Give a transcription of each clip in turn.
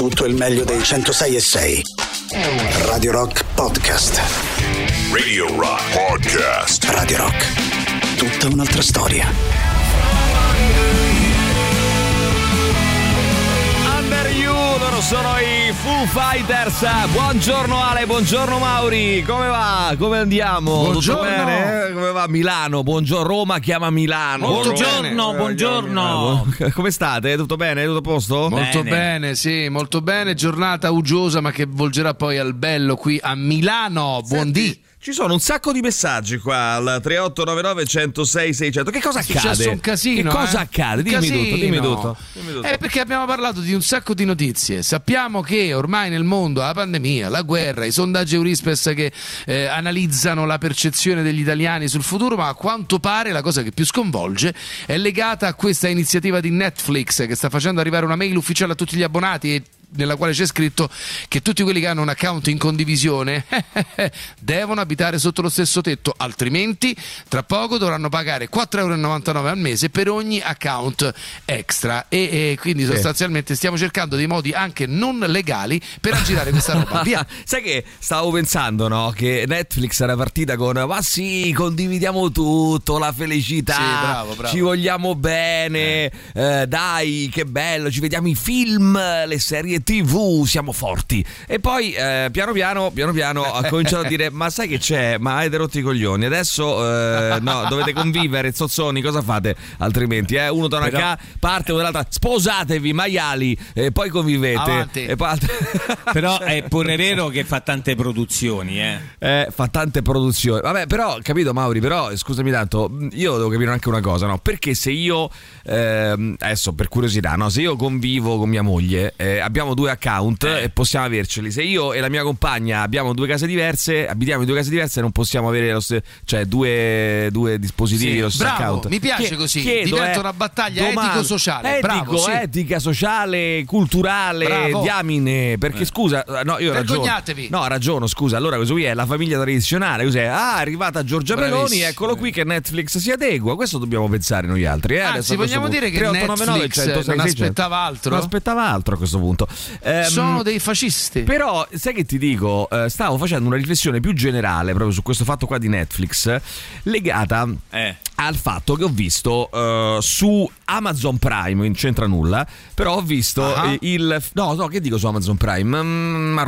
tutto il meglio dei 106 e 6. Radio Rock Podcast. Radio Rock Podcast. Radio Rock. Tutta un'altra storia. Under You, loro sono i Foo Fighters. Buongiorno Ale, buongiorno Mauri. Come va? Come andiamo? Buongiorno. Tutto bene? Come va Milano? Buongiorno Roma chiama Milano. Roma- bene. Eh, buongiorno. Come state? Tutto bene? Tutto a posto? Molto Bene. bene. sì, molto bene. Giornata uggiosa, ma che volgerà poi al bello qui a Milano. Buondì. Ci sono un sacco di messaggi qua al 3899 106 600. Che cosa È successo accade? un casino. Che cosa eh? accade? Dimmi Casino. tutto, dimmi tutto. Dimmi tutto. Eh, perché abbiamo parlato di un sacco di notizie. Sappiamo che ormai nel mondo la pandemia, la guerra, i sondaggi Eurispes che eh, analizzano la percezione degli italiani sul futuro, ma a quanto pare la cosa che più sconvolge è legata a questa iniziativa di Netflix che sta facendo arrivare una mail ufficiale a tutti gli abbonati e nella quale c'è scritto che tutti quelli che hanno un account in condivisione devono abitare sotto lo stesso tetto, altrimenti tra poco dovranno pagare 4,99 euro al mese per ogni account extra e, e quindi sostanzialmente stiamo cercando dei modi anche non legali per aggirare questa roba. Via. Sai che stavo pensando, no? Che Netflix era partita con ma sì, condividiamo tutto, la felicità, Sì, bravo, bravo. ci vogliamo bene, eh, dai, che bello, ci vediamo i film, le serie TV, siamo forti. E poi eh, piano piano, piano piano ha cominciato a dire ma sai che c'è? Ma avete rotto i coglioni, adesso eh, no, dovete convivere, zozzoni, cosa fate altrimenti? Eh? Uno torna Però- a parte uno dall'altra, sposatevi, maiali, e poi convivete. Avanti. E poi Però è pure vero che fa tante produzioni, eh. Eh, fa tante produzioni. Vabbè, però, capito, Mauri, però, scusami tanto, io devo capire anche una cosa, no? Perché se io, ehm, adesso per curiosità, no? Se io convivo con mia moglie, eh, abbiamo due account Eh. e possiamo averceli. Se io e la mia compagna abbiamo due case diverse, abitiamo in due case diverse, non possiamo avere lo stesso, cioè due, due dispositivi, Sì, lo stesso account. mi piace Chie- così, chiedo, diventa eh, una battaglia domani- etico-sociale. Etico, Bravo, sì. etica, sociale, culturale, Bravo. diamine. Eh. Perché scusa, no, io. Vergognatevi. No, ha ragione, scusa. Allora, così è la famiglia tradizionale. Cos'è? Ah, è arrivata Giorgia Meloni, eccolo qui che Netflix si adegua. Questo dobbiamo pensare noi altri. Eh? Adesso Anzi, a questo vogliamo punto. dire che 3899 Netflix 106 non 600. aspettava altro? Non aspettava altro a questo punto. Ehm, Sono dei fascisti. però, sai che ti dico? Eh, stavo facendo una riflessione più generale proprio su questo fatto qua di Netflix, legata Eh. Al fatto che ho visto eh, su Amazon Prime, non c'entra nulla, però ho visto eh, il... No, no, che dico su Amazon Prime? Mm,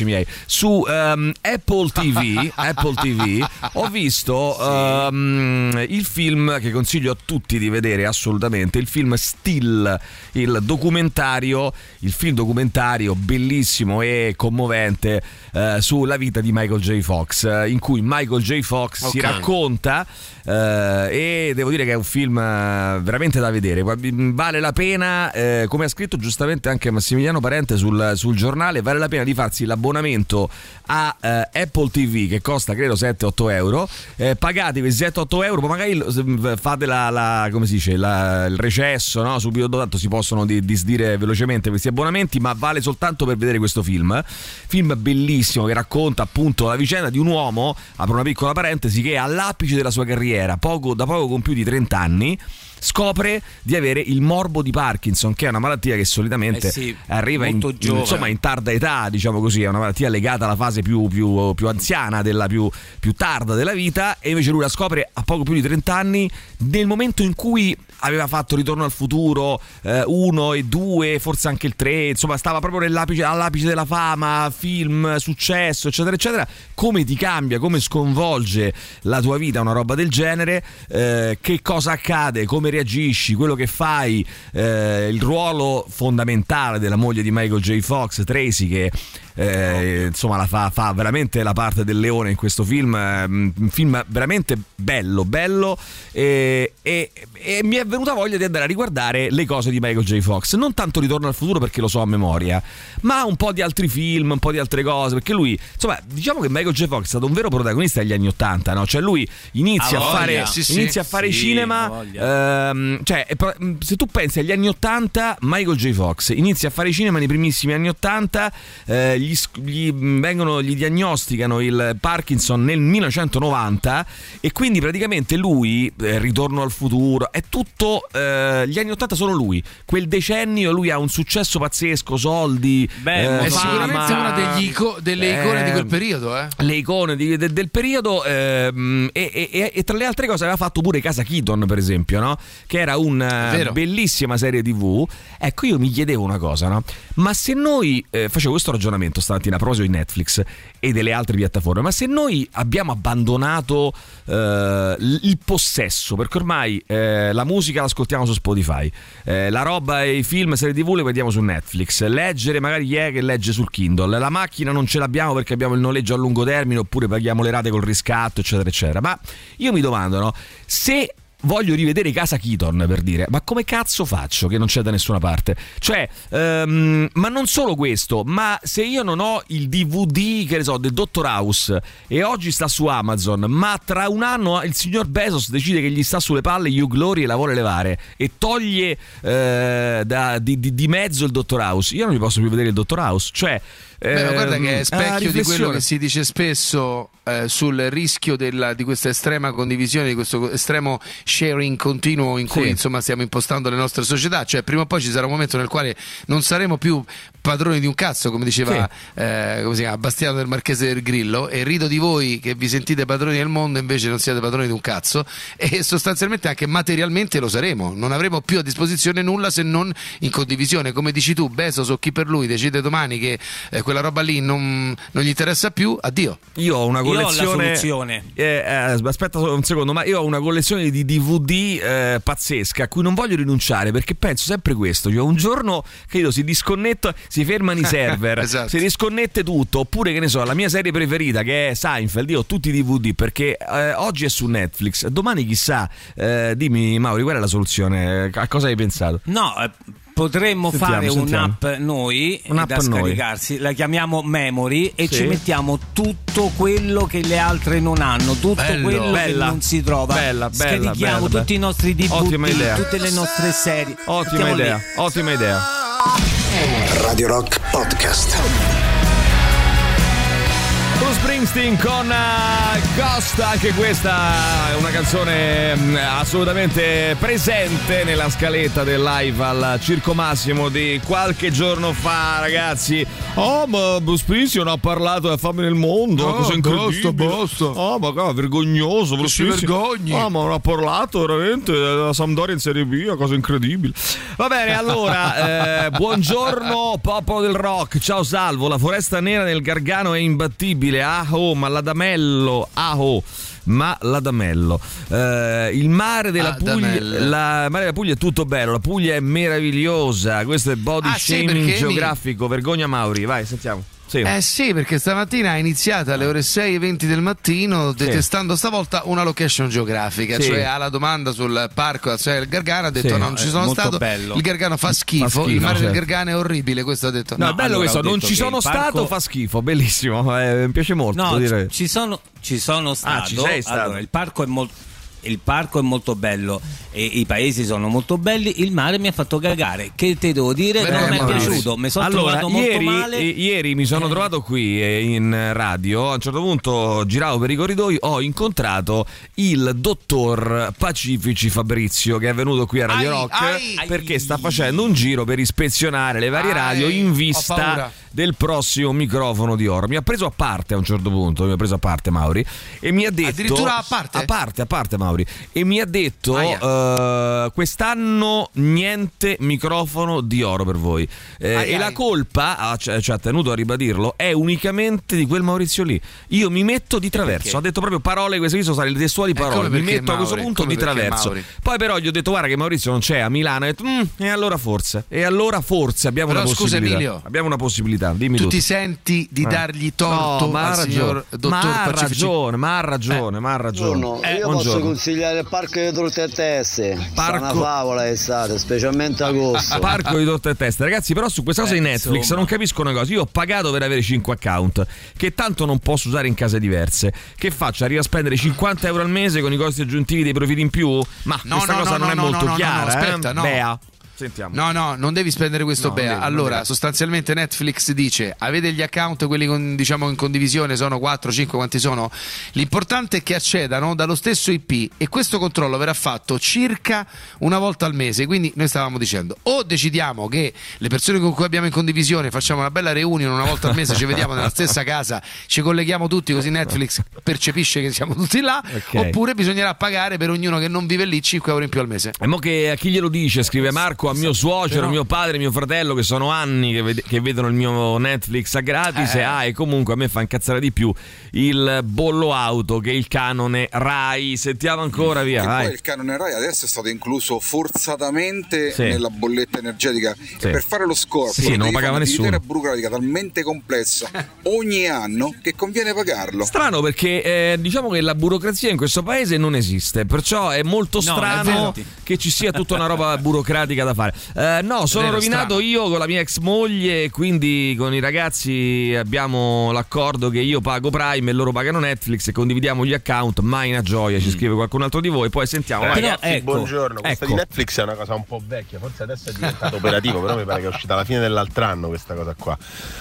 miei. Su ehm, Apple TV, Apple TV, ho visto ehm, il film che consiglio a tutti di vedere assolutamente, il film Still, il documentario, il film documentario bellissimo e commovente eh, sulla vita di Michael J. Fox, in cui Michael J. Fox si Ok. racconta e devo dire che è un film eh, veramente da vedere, vale la pena, eh, come ha scritto giustamente anche Massimiliano Parente sul, sul giornale, vale la pena di farsi l'abbonamento a eh, Apple TV che costa credo 7-8 euro, eh, pagate questi 7-8 euro, magari lo- fate la, la- come si dice, la- il recesso, no? subito dopo tanto si possono di- disdire velocemente questi abbonamenti, ma vale soltanto per vedere questo film, film bellissimo che racconta appunto la vicenda di un uomo, apro una piccola parentesi, che all'apice della sua carriera, poco, da poco di 30 anni, scopre di avere il morbo di Parkinson, che è una malattia che solitamente Eh sì, arriva in, insomma, in tarda età, diciamo così, è una malattia legata alla fase più, più- più anziana, della più, più tarda della vita, e invece lui la scopre a poco più di 30 anni, nel momento in cui aveva fatto Ritorno al futuro 1 e 2, forse anche il 3, insomma stava proprio all'apice della fama, film, successo, eccetera, eccetera. Come ti cambia, come sconvolge la tua vita una roba del genere, eh, che cosa accade, come reagisci, quello che fai, eh, il ruolo fondamentale della moglie di Michael J. Fox, Tracy, che eh, insomma la fa, fa veramente la parte del leone in questo film, eh, un film veramente bello, bello e, e- e mi è venuta voglia di andare a riguardare le cose di Michael J. Fox, non tanto Ritorno al futuro perché lo so a memoria, ma un po' di altri film, un po' di altre cose, perché lui, insomma, diciamo che Michael J. Fox è stato un vero protagonista negli anni Ottanta, no? Cioè lui inizia a voglia. fare, Sì, sì. inizia a fare Sì, cinema, ehm, cioè, se tu pensi agli anni Ottanta, Michael J. Fox inizia a fare cinema nei primissimi anni Ottanta, eh, gli gli, mh, vengono, gli diagnosticano il Parkinson nel 1990 e quindi praticamente lui, eh, Ritorno al futuro, è tutto, eh, gli anni 80 sono lui, quel decennio lui ha un successo pazzesco, soldi, Beh, eh, È sicuramente una ico- delle icone di quel Eh, periodo, eh. le icone di- de- del periodo ehm, e, e- e- tra le altre cose aveva fatto pure Casa Keaton per esempio no? che era una Vero. bellissima serie tv ecco io mi chiedevo una cosa no? ma se noi eh, facevo questo ragionamento stamattina a di Netflix e delle altre piattaforme ma se noi abbiamo abbandonato eh, il possesso perché ormai eh, la musica l'ascoltiamo su Spotify eh, la roba e i film serie tv le vediamo su Netflix leggere magari chi è che legge sul Kindle la macchina non ce l'abbiamo perché abbiamo il noleggio a lungo termine oppure paghiamo le rate col riscatto eccetera eccetera. Ma io mi domando no se voglio rivedere Casa Keaton per dire, ma come cazzo faccio che non c'è da nessuna parte? Cioè, ehm, ma non solo questo, ma se io non ho il DVD, che ne so, del Dottor House e oggi sta su Amazon, ma tra un anno il signor Bezos decide che gli sta sulle palle Hugh Glory e la vuole levare e toglie eh, da- di, di- di mezzo il Dottor House, io non mi posso più vedere il Dottor House. Cioè, Beh, guarda che ehm, è specchio una di quello riflessione. che si dice spesso eh, sul rischio della- di questa estrema condivisione, di questo estremo sharing continuo in cui Sì. insomma stiamo impostando le nostre società. Cioè, prima o poi ci sarà un momento nel quale non saremo più padroni di un cazzo, come diceva eh, come si chiama, Bastiano del Marchese del Grillo, e rido di voi che vi sentite padroni del mondo, invece non siete padroni di un cazzo, e sostanzialmente anche materialmente lo saremo. Non avremo più a disposizione nulla se non in condivisione. Come dici tu, Bezos o chi per lui decide domani che eh, quella roba lì non, non gli interessa più, addio. Io ho una Io ho la collezione. soluzione. Eh, eh, aspetta un secondo, ma io ho una collezione di DVD eh, pazzesca a cui non voglio rinunciare perché penso sempre questo. Cioè, un giorno credo si disconnetta, si fermano i server, Esatto. si disconnette tutto. Oppure, che ne so, la mia serie preferita che è Seinfeld. Io ho tutti i DVD perché eh, oggi è su Netflix, domani chissà. Eh, dimmi, Mauri, qual è la soluzione? A cosa hai pensato? No, eh, potremmo Sentiamo, fare sentiamo. un'app noi Un'app da noi. scaricarsi, la chiamiamo Memory e Sì. ci mettiamo tutto quello che le altre non hanno, tutto Bello. quello Bella. che non si trova. Bella, bella, Scarichiamo bella, tutti i nostri DVD, tutte le nostre serie. Ottima Mettiamo lì. idea, ottima idea. Radio Rock Podcast. Bruce Springsteen con eh, Ghost, anche questa è una canzone mm, assolutamente presente nella scaletta del live al Circo Massimo di qualche giorno fa, ragazzi. Oh, ma Bruce Springsteen ha parlato della fame nel mondo, una cosa incredibile. basta, basta. Oh, ma qua, vergognoso, Bruce si Springsteen. vergogni. Oh, ma non ha parlato veramente della Sampdoria in Serie B, cosa incredibile. Va bene, allora, eh, buongiorno popolo del rock, ciao Salvo, la foresta nera del Gargano è imbattibile, ah oh, ma l'Adamello, ah oh. Ma l'Adamello, Eh, il mare della Puglia, la, il mare della Puglia è tutto bello, la Puglia è meravigliosa. Questo è body Ah, sì, shaming mi- geografico. Vergogna Mauri, vai, sentiamo. Sì. Eh sì, perché stamattina è iniziata alle ore 6 e 20 del mattino detestando stavolta una location geografica, Sì. cioè alla domanda sul parco, cioè il Gargano ha detto Sì. non ci sono stato, bello. il Gargano fa schifo, schifo, il mare del certo. Gargano è orribile, questo ha detto. No, No, è bello allora, questo, non ci sono parco- stato, fa schifo, bellissimo, eh, mi piace molto. No, ci sono, ci sono stato. Ah, ci sei stato. Allora, il parco è molto. Il parco è molto bello e i paesi sono molto belli. Il mare mi ha fatto cagare. Che te devo dire? Beh, non mi è piaciuto. Mi sono allora, trovato molto ieri, male. i- ieri mi sono Eh. trovato qui eh, in radio. A un certo punto giravo per i corridoi. Ho incontrato il dottor Pacifici Fabrizio, che è venuto qui a Radio Ai, Rock ai. perché sta facendo un giro per ispezionare le varie Ai, radio in ho vista paura. Del prossimo microfono di oro. Mi ha preso a parte a un certo punto. Mi ha preso a parte Mauri e mi ha detto: Addirittura a parte? A parte, a parte, Mauri. E mi ha detto: eh, quest'anno niente microfono di oro per voi. Eh, e la colpa, ci ha tenuto a ribadirlo, è unicamente di quel Maurizio lì. Io mi metto di traverso. Perché? Ha detto proprio parole, queste qui sono state le testuali come parole. Mi metto a questo Mauri? punto Come di traverso. Mauri? Poi però gli ho detto guarda che Maurizio non c'è a Milano. E, detto, "Mm, e allora forse. E allora forse abbiamo Però una scusa, possibilità. Emilio. abbiamo una possibilità. Dimmi Tu tutto. ti senti di Eh. dargli torto No, ma ha ragione. ma ha ragione, ma ha ragione, ma ha ragione. Buongiorno, Eh, io posso buongiorno. consigliare il parco di Trutte e Teste. Parco- Sta una favola estate, specialmente agosto. Parco di torte e teste. Ragazzi, però su questa cosa Eh, di Netflix insomma. non capisco una cosa. Io ho pagato per avere 5 account, che tanto non posso usare in case diverse. Che faccio? Arrivo a spendere 50 euro al mese con i costi aggiuntivi dei profili in più? Ma No, questa no, cosa no, non no, è no, molto chiara. no, eh? aspetta, no. Bea. Sentiamo. No, no, non devi spendere questo No, bea. devi, allora, sostanzialmente Netflix dice: avete gli account, quelli con- diciamo in condivisione, sono 4, 5, quanti sono? L'importante è che accedano dallo stesso IP e questo controllo verrà fatto circa una volta al mese. Quindi noi stavamo dicendo: o decidiamo che le persone con cui abbiamo in condivisione facciamo una bella reunion una volta al mese, ci vediamo nella stessa casa, ci colleghiamo tutti così Netflix percepisce che siamo tutti là, Ok. oppure bisognerà pagare per ognuno che non vive lì 5 euro in più al mese. E mo che a chi glielo dice? Scrive Marco a mio suocero, Però- mio padre, mio fratello che sono anni che, ved- che vedono il mio Netflix a gratis Eh. e, ah, e comunque a me fa incazzare di più il bollo auto che il canone Rai. Sentiamo ancora via. Che vai. poi il canone Rai adesso è stato incluso forzatamente Sì. nella bolletta energetica Sì. e per fare lo scorpo Sì, non pagava nessuno. un'attività burocratica talmente complessa ogni anno che conviene pagarlo. Strano perché eh, diciamo che la burocrazia in questo paese non esiste, perciò è molto No, strano è vero. che ci sia tutta una roba burocratica da fare. Eh, no, sono rovinato strano. io con la mia ex moglie, quindi con i ragazzi abbiamo l'accordo che io pago Prime e loro pagano Netflix e condividiamo gli account, mai una gioia, ci scrive qualcun altro di voi, poi sentiamo. Però, Ragazzi, ecco, buongiorno. Questa ecco. di Netflix è una cosa un po' vecchia, forse adesso è diventato operativo, però mi pare che è uscita alla fine dell'altro anno questa cosa qua.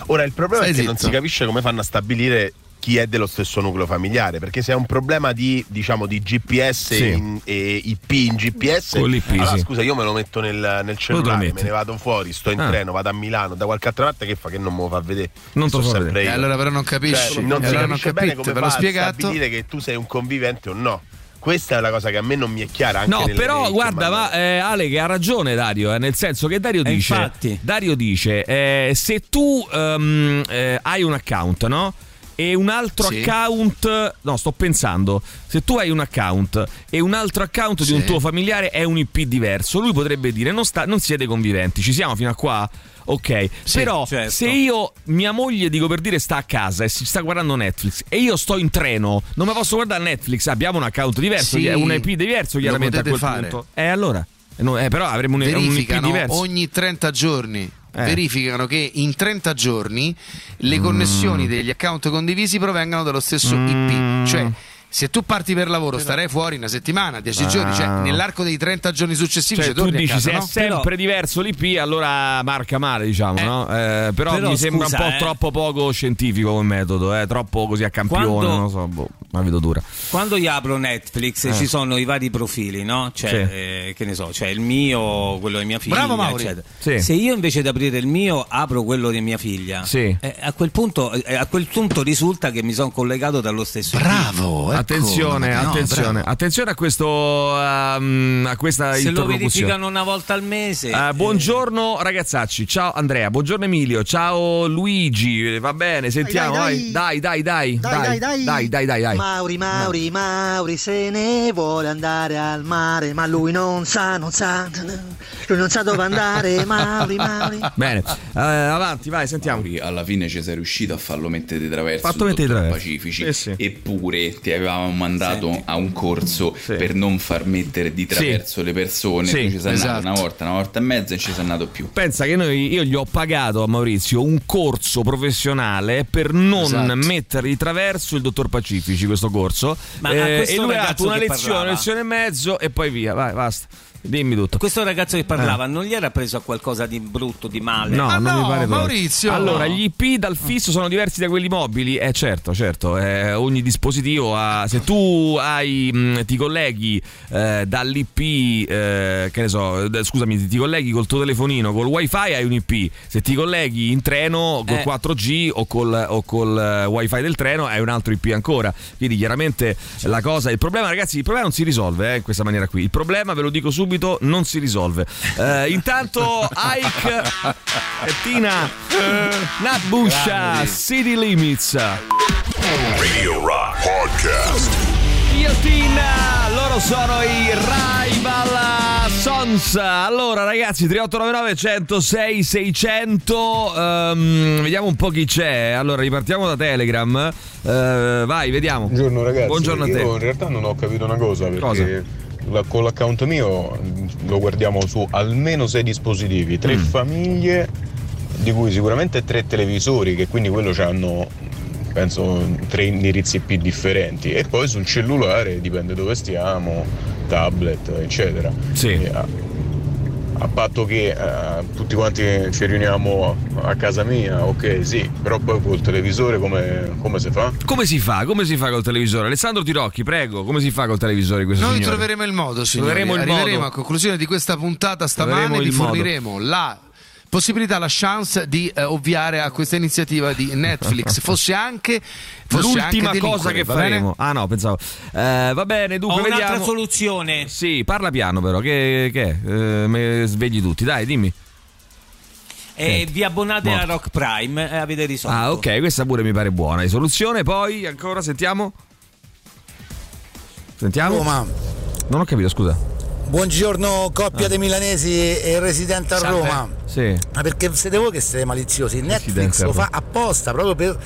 Ora il problema Stai è che non si capisce come fanno a stabilire chi è dello stesso nucleo familiare, perché se è un problema di, diciamo, di GPS Sì. in- e IP in GPS, Con l'IP, allora sì. scusa, io me lo metto nel, nel cellulare, me ne vado fuori, sto in Ah. treno, vado a Milano, da qualche altra parte che fa che non me lo fa vedere. Non te lo fa sempre vedere. E io. allora però non capisci. Cioè, non si allora non capisce bene capite, come ve l'ho spiegato. stabilire che tu sei un convivente o no. Questa è la cosa che a me non mi è chiara. Anche No, però guarda, ma eh, Ale che ha ragione Dario, eh, nel senso che Dario Eh, dice, infatti. Dario dice eh, se tu ehm, eh, hai un account, no? E un altro Sì. account, no, sto pensando. Se tu hai un account e un altro account di un Sì. tuo familiare è un IP diverso, lui potrebbe dire: Non, sta, non siete conviventi, ci siamo fino a qua? Ok, Sì, però certo. se io, mia moglie, dico per dire, sta a casa e si sta guardando Netflix e io sto in treno, non mi posso guardare Netflix, abbiamo un account diverso, Sì, un IP diverso chiaramente a quel fare. punto. Eh allora? Eh, no, eh, però avremo un, un IP diverso. ogni 30 giorni. Eh. Verificano che in 30 giorni Mm. le connessioni degli account condivisi provengano dallo stesso Mm. IP. Cioè, se tu parti per lavoro, starai fuori una settimana, 10 Ah. giorni, cioè nell'arco dei 30 giorni successivi Cioè, ci tu dici casa, se è no? sempre Però- diverso l'IP, allora marca male, diciamo, Eh. no? Eh, però, Però mi sembra scusa, un po' eh. troppo poco scientifico come metodo, eh? troppo così a campione, Quando- non lo so, boh, la vedo dura. Quando io apro Netflix Eh. ci sono i vari profili, no? Cioè, Sì. eh, che ne so, c'è il mio, quello di mia figlia, Bravo, Mauri. Sì. Se io invece di aprire il mio apro quello di mia figlia, Sì. eh, a, quel punto, eh, a quel punto risulta che mi sono collegato dallo stesso. Bravo, ecco, attenzione, no, attenzione, bravo. attenzione a questo um, a questa Se lo verificano una volta al mese. Eh, eh, buongiorno ragazzacci, ciao Andrea, buongiorno Emilio, ciao Luigi, va bene, sentiamo, Dai, vai. dai, dai, dai, Dai, dai, dai. dai, dai, dai, dai. Mauri, Mauri, Mauri se ne vuole andare al mare, ma lui non sa, non sa, lui non sa dove andare, Mauri, Mauri. Bene, eh, avanti, vai, sentiamo. Mauri, alla fine ci sei riuscito a farlo mettere di traverso Fatto mettere di traverso. Pacifici Sì, sì. eppure ti avevamo mandato Senti. a un corso Sì. per non far mettere di traverso le persone Sì, ci sei andato esatto. una volta una volta e mezza e ci sei andato più Pensa che noi, io gli ho pagato a Maurizio un corso professionale per non Esatto. mettere di traverso il dottor Pacifici, questo corso. Ma Eh, questo e lui ha dato una lezione, parlava? una lezione e mezzo e poi via, vai, basta. Dimmi tutto. Questo ragazzo che parlava non gli era preso a qualcosa di brutto, di male? No, Ma non no, mi pare proprio. Maurizio! Allora, No. gli IP dal fisso sono diversi da quelli mobili? Eh certo, certo. eh, ogni dispositivo ha. Se tu hai. mh, ti colleghi eh, dall'IP, eh, che ne so, d- scusami, ti colleghi col tuo telefonino, col wifi hai un IP. Se ti colleghi in treno col Eh. 4G o col, o col eh, wifi del treno hai un altro IP ancora. Quindi chiaramente la cosa. Il problema, ragazzi, il problema non si risolve eh, in questa maniera qui. Il problema, ve lo dico subito, non si risolve. Eh, intanto Ike e Tina Natbusha City Limits. Radio Rock Podcast. Io Tina, loro sono i Rival Sons. Allora ragazzi, 3899 106 600 ehm, vediamo un po' chi c'è. Allora ripartiamo da Telegram. Eh, vai, vediamo. Buongiorno ragazzi, Buongiorno a te. io in realtà non ho capito una cosa perché Cosa? La- con l'account mio lo guardiamo su almeno sei dispositivi, tre Mm. famiglie, di cui sicuramente tre televisori che quindi quello hanno penso tre indirizzi IP differenti e poi sul cellulare dipende dove stiamo, tablet eccetera. Sì. E, a patto che eh, tutti quanti ci riuniamo a casa mia, ok, sì, però poi col televisore come, come si fa? Come si fa? Come si fa col televisore? Alessandro Tirocchi, prego, come si fa col televisore questo Noi signore? troveremo il modo, signori. Troveremo il Arriveremo modo. a conclusione di questa puntata stamane vi modo. forniremo la possibilità, la chance di eh, ovviare a questa iniziativa di Netflix. Fosse anche fosse L'ultima anche cosa che faremo. Ah no, pensavo. Eh, va bene, dunque Ho un'altra vediamo. soluzione. Sì, parla piano però, che, che è? Eh, svegli tutti, dai, dimmi. E vi abbonate Morto. a Rock Prime e avete risolto. Ah, ok, questa pure mi pare buona. Di soluzione, poi ancora sentiamo. Sentiamo. Roma. Non ho capito, scusa. Buongiorno coppia dei milanesi e residente a Salve. Roma. Sì. Ma perché siete voi che siete maliziosi? Netflix Residente a lo fa apposta proprio per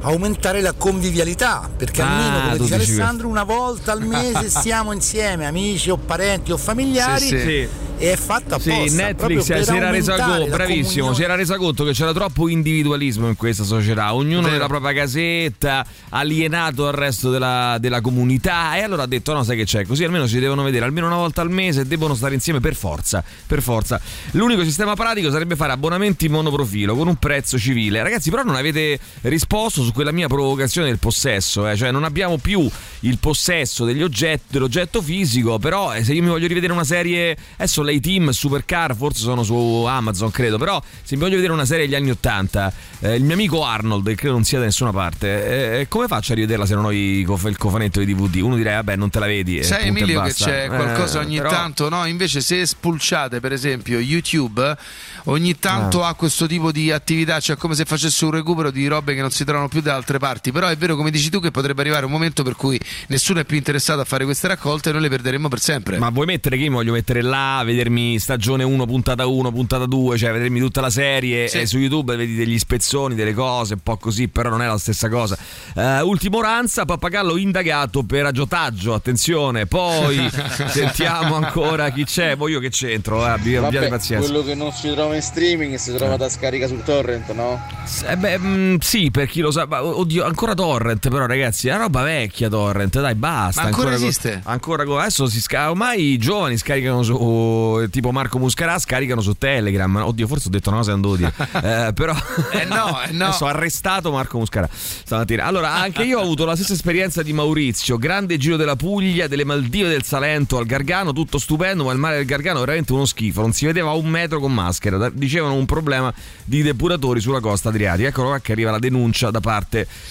aumentare la convivialità. Perché Ah, almeno, come dice Alessandro, una volta al mese stiamo insieme, amici o parenti o familiari. Sì, sì. E è fatto apposta. Sì, Netflix per si era resa conto, bravissimo, comunione. si era resa conto che c'era troppo individualismo in questa società, ognuno Vero. nella propria casetta, alienato dal resto della, della comunità e allora ha detto no, sai che c'è, così almeno si devono vedere almeno una volta al mese e devono stare insieme per forza, per forza. L'unico sistema pratico sarebbe fare abbonamenti monoprofilo con un prezzo civile. Ragazzi, però non avete risposto su quella mia provocazione del possesso, eh? cioè non abbiamo più il possesso degli oggetti, dell'oggetto fisico, però eh, se io mi voglio rivedere una serie, adesso lei team Supercar forse sono su Amazon credo, però se mi voglio vedere una serie degli anni 80, eh, il mio amico Arnold, che credo non sia da nessuna parte, eh, come faccio a rivederla se non ho i cof- il cofanetto di DVD? Uno direi vabbè non te la vedi. Sai Emilio che c'è qualcosa Eh, ogni però- tanto, no? Invece se spulciate per esempio YouTube, ogni tanto Ah. ha questo tipo di attività, cioè come se facesse un recupero di robe che non si trovano più da altre parti, però è vero come dici tu che potrebbe arrivare un momento per cui nessuno è più interessato a fare queste raccolte e noi le perderemo per sempre. Ma vuoi mettere che io mi voglio mettere là, vedermi stagione 1, puntata 1, puntata 2, cioè vedermi tutta la serie Sì. e su YouTube vedi degli spezzoni, delle cose, un po' così, però non è la stessa cosa. Eh, ultimo Ranza, Pappagallo indagato per agiotaggio, attenzione. Poi sentiamo ancora chi c'è, poi io che c'entro, eh, abbi- abbiate pazienza. quello che non si trova in streaming si trova da scarica sul torrent, no? Eh beh, mm, sì, per chi lo sa, ma, oddio, ancora Torrent, però ragazzi, è una roba vecchia Torrent, dai, basta. Ma ancora co- esiste? ancora co- adesso si scarica, ormai i giovani scaricano su, tipo Marco Muscarà, scaricano su Telegram. Oddio, forse ho detto una cosa non devo dire. Eh, però... Eh no, eh no. Adesso ho arrestato Marco Muscarà stamattina. Allora, anche io ho avuto la stessa esperienza di Maurizio, grande giro della Puglia, delle Maldive del Salento al Gargano, tutto stupendo, ma il mare del Gargano è veramente uno schifo, non si vedeva un metro con maschera. Dicevano un problema di depuratori sulla costa adriatica. Eccolo qua che arriva la denuncia da parte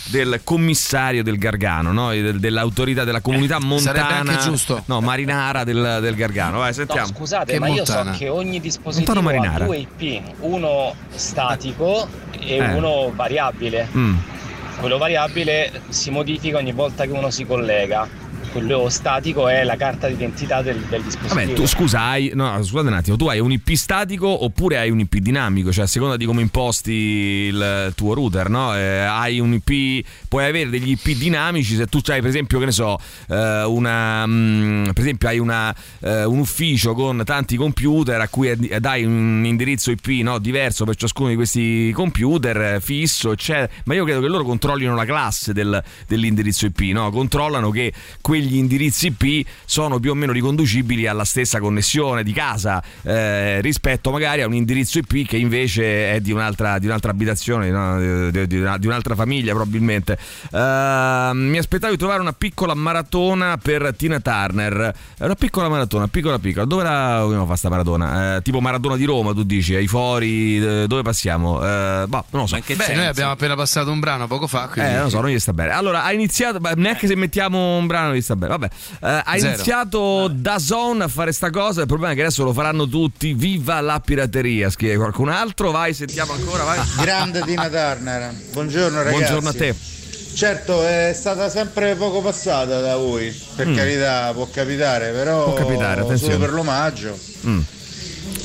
del commissario del Gargano, no? Del- dell'autorità della comunità montana. Eh, sarebbe anche giusto. No, marinara del, del Gargano. Vai, sentiamo. No, scusate, Che ma montana? io so che ogni dispositivo ha marinara. due IP, uno statico e Eh. uno variabile. Mm. Quello variabile si modifica ogni volta che uno si collega. Quello statico è la carta d'identità del, del dispositivo. Vabbè, tu scusa, hai, no, scusate un attimo, tu hai un IP statico oppure hai un IP dinamico? Cioè, a seconda di come imposti il tuo router, no? Eh, hai un IP, puoi avere degli IP dinamici se tu hai, per esempio, che ne so, eh, una, mm, per esempio, hai una, eh, un ufficio con tanti computer a cui dai un indirizzo IP no, diverso per ciascuno di questi computer, eh, fisso, eccetera. Ma io credo che loro controllino la classe del- dell'indirizzo IP, no? Controllano che quegli indirizzi IP sono più o meno riconducibili alla stessa connessione di casa eh, rispetto magari a un indirizzo IP che invece è di un'altra, di un'altra abitazione, no? di, di una- di un'altra famiglia probabilmente. Eh, mi aspettavo di trovare una piccola maratona per Tina Turner. Una piccola maratona, piccola piccola. Dove la come fa sta maratona? Eh, tipo maratona di Roma, tu dici, ai fori, eh, dove passiamo? Eh, boh, non lo so. Beh, noi abbiamo appena passato un brano poco fa, quindi Eh, non lo so, non gli sta bene. Allora, ha iniziato, neanche se mettiamo un brano gli sta bene. Vabbè, Eh, ha Zero. iniziato da Zone a fare sta cosa. Il problema è che adesso lo faranno tutti. Viva la pirateria, scrive qualcun altro. Vai, sentiamo ancora. Vai. Grande Tina Turner, buongiorno ragazzi. Buongiorno a te. Certo, è stata sempre poco passata da voi, per Mm. carità, può capitare, però Può capitare, attenzione. solo per l'omaggio. Mm.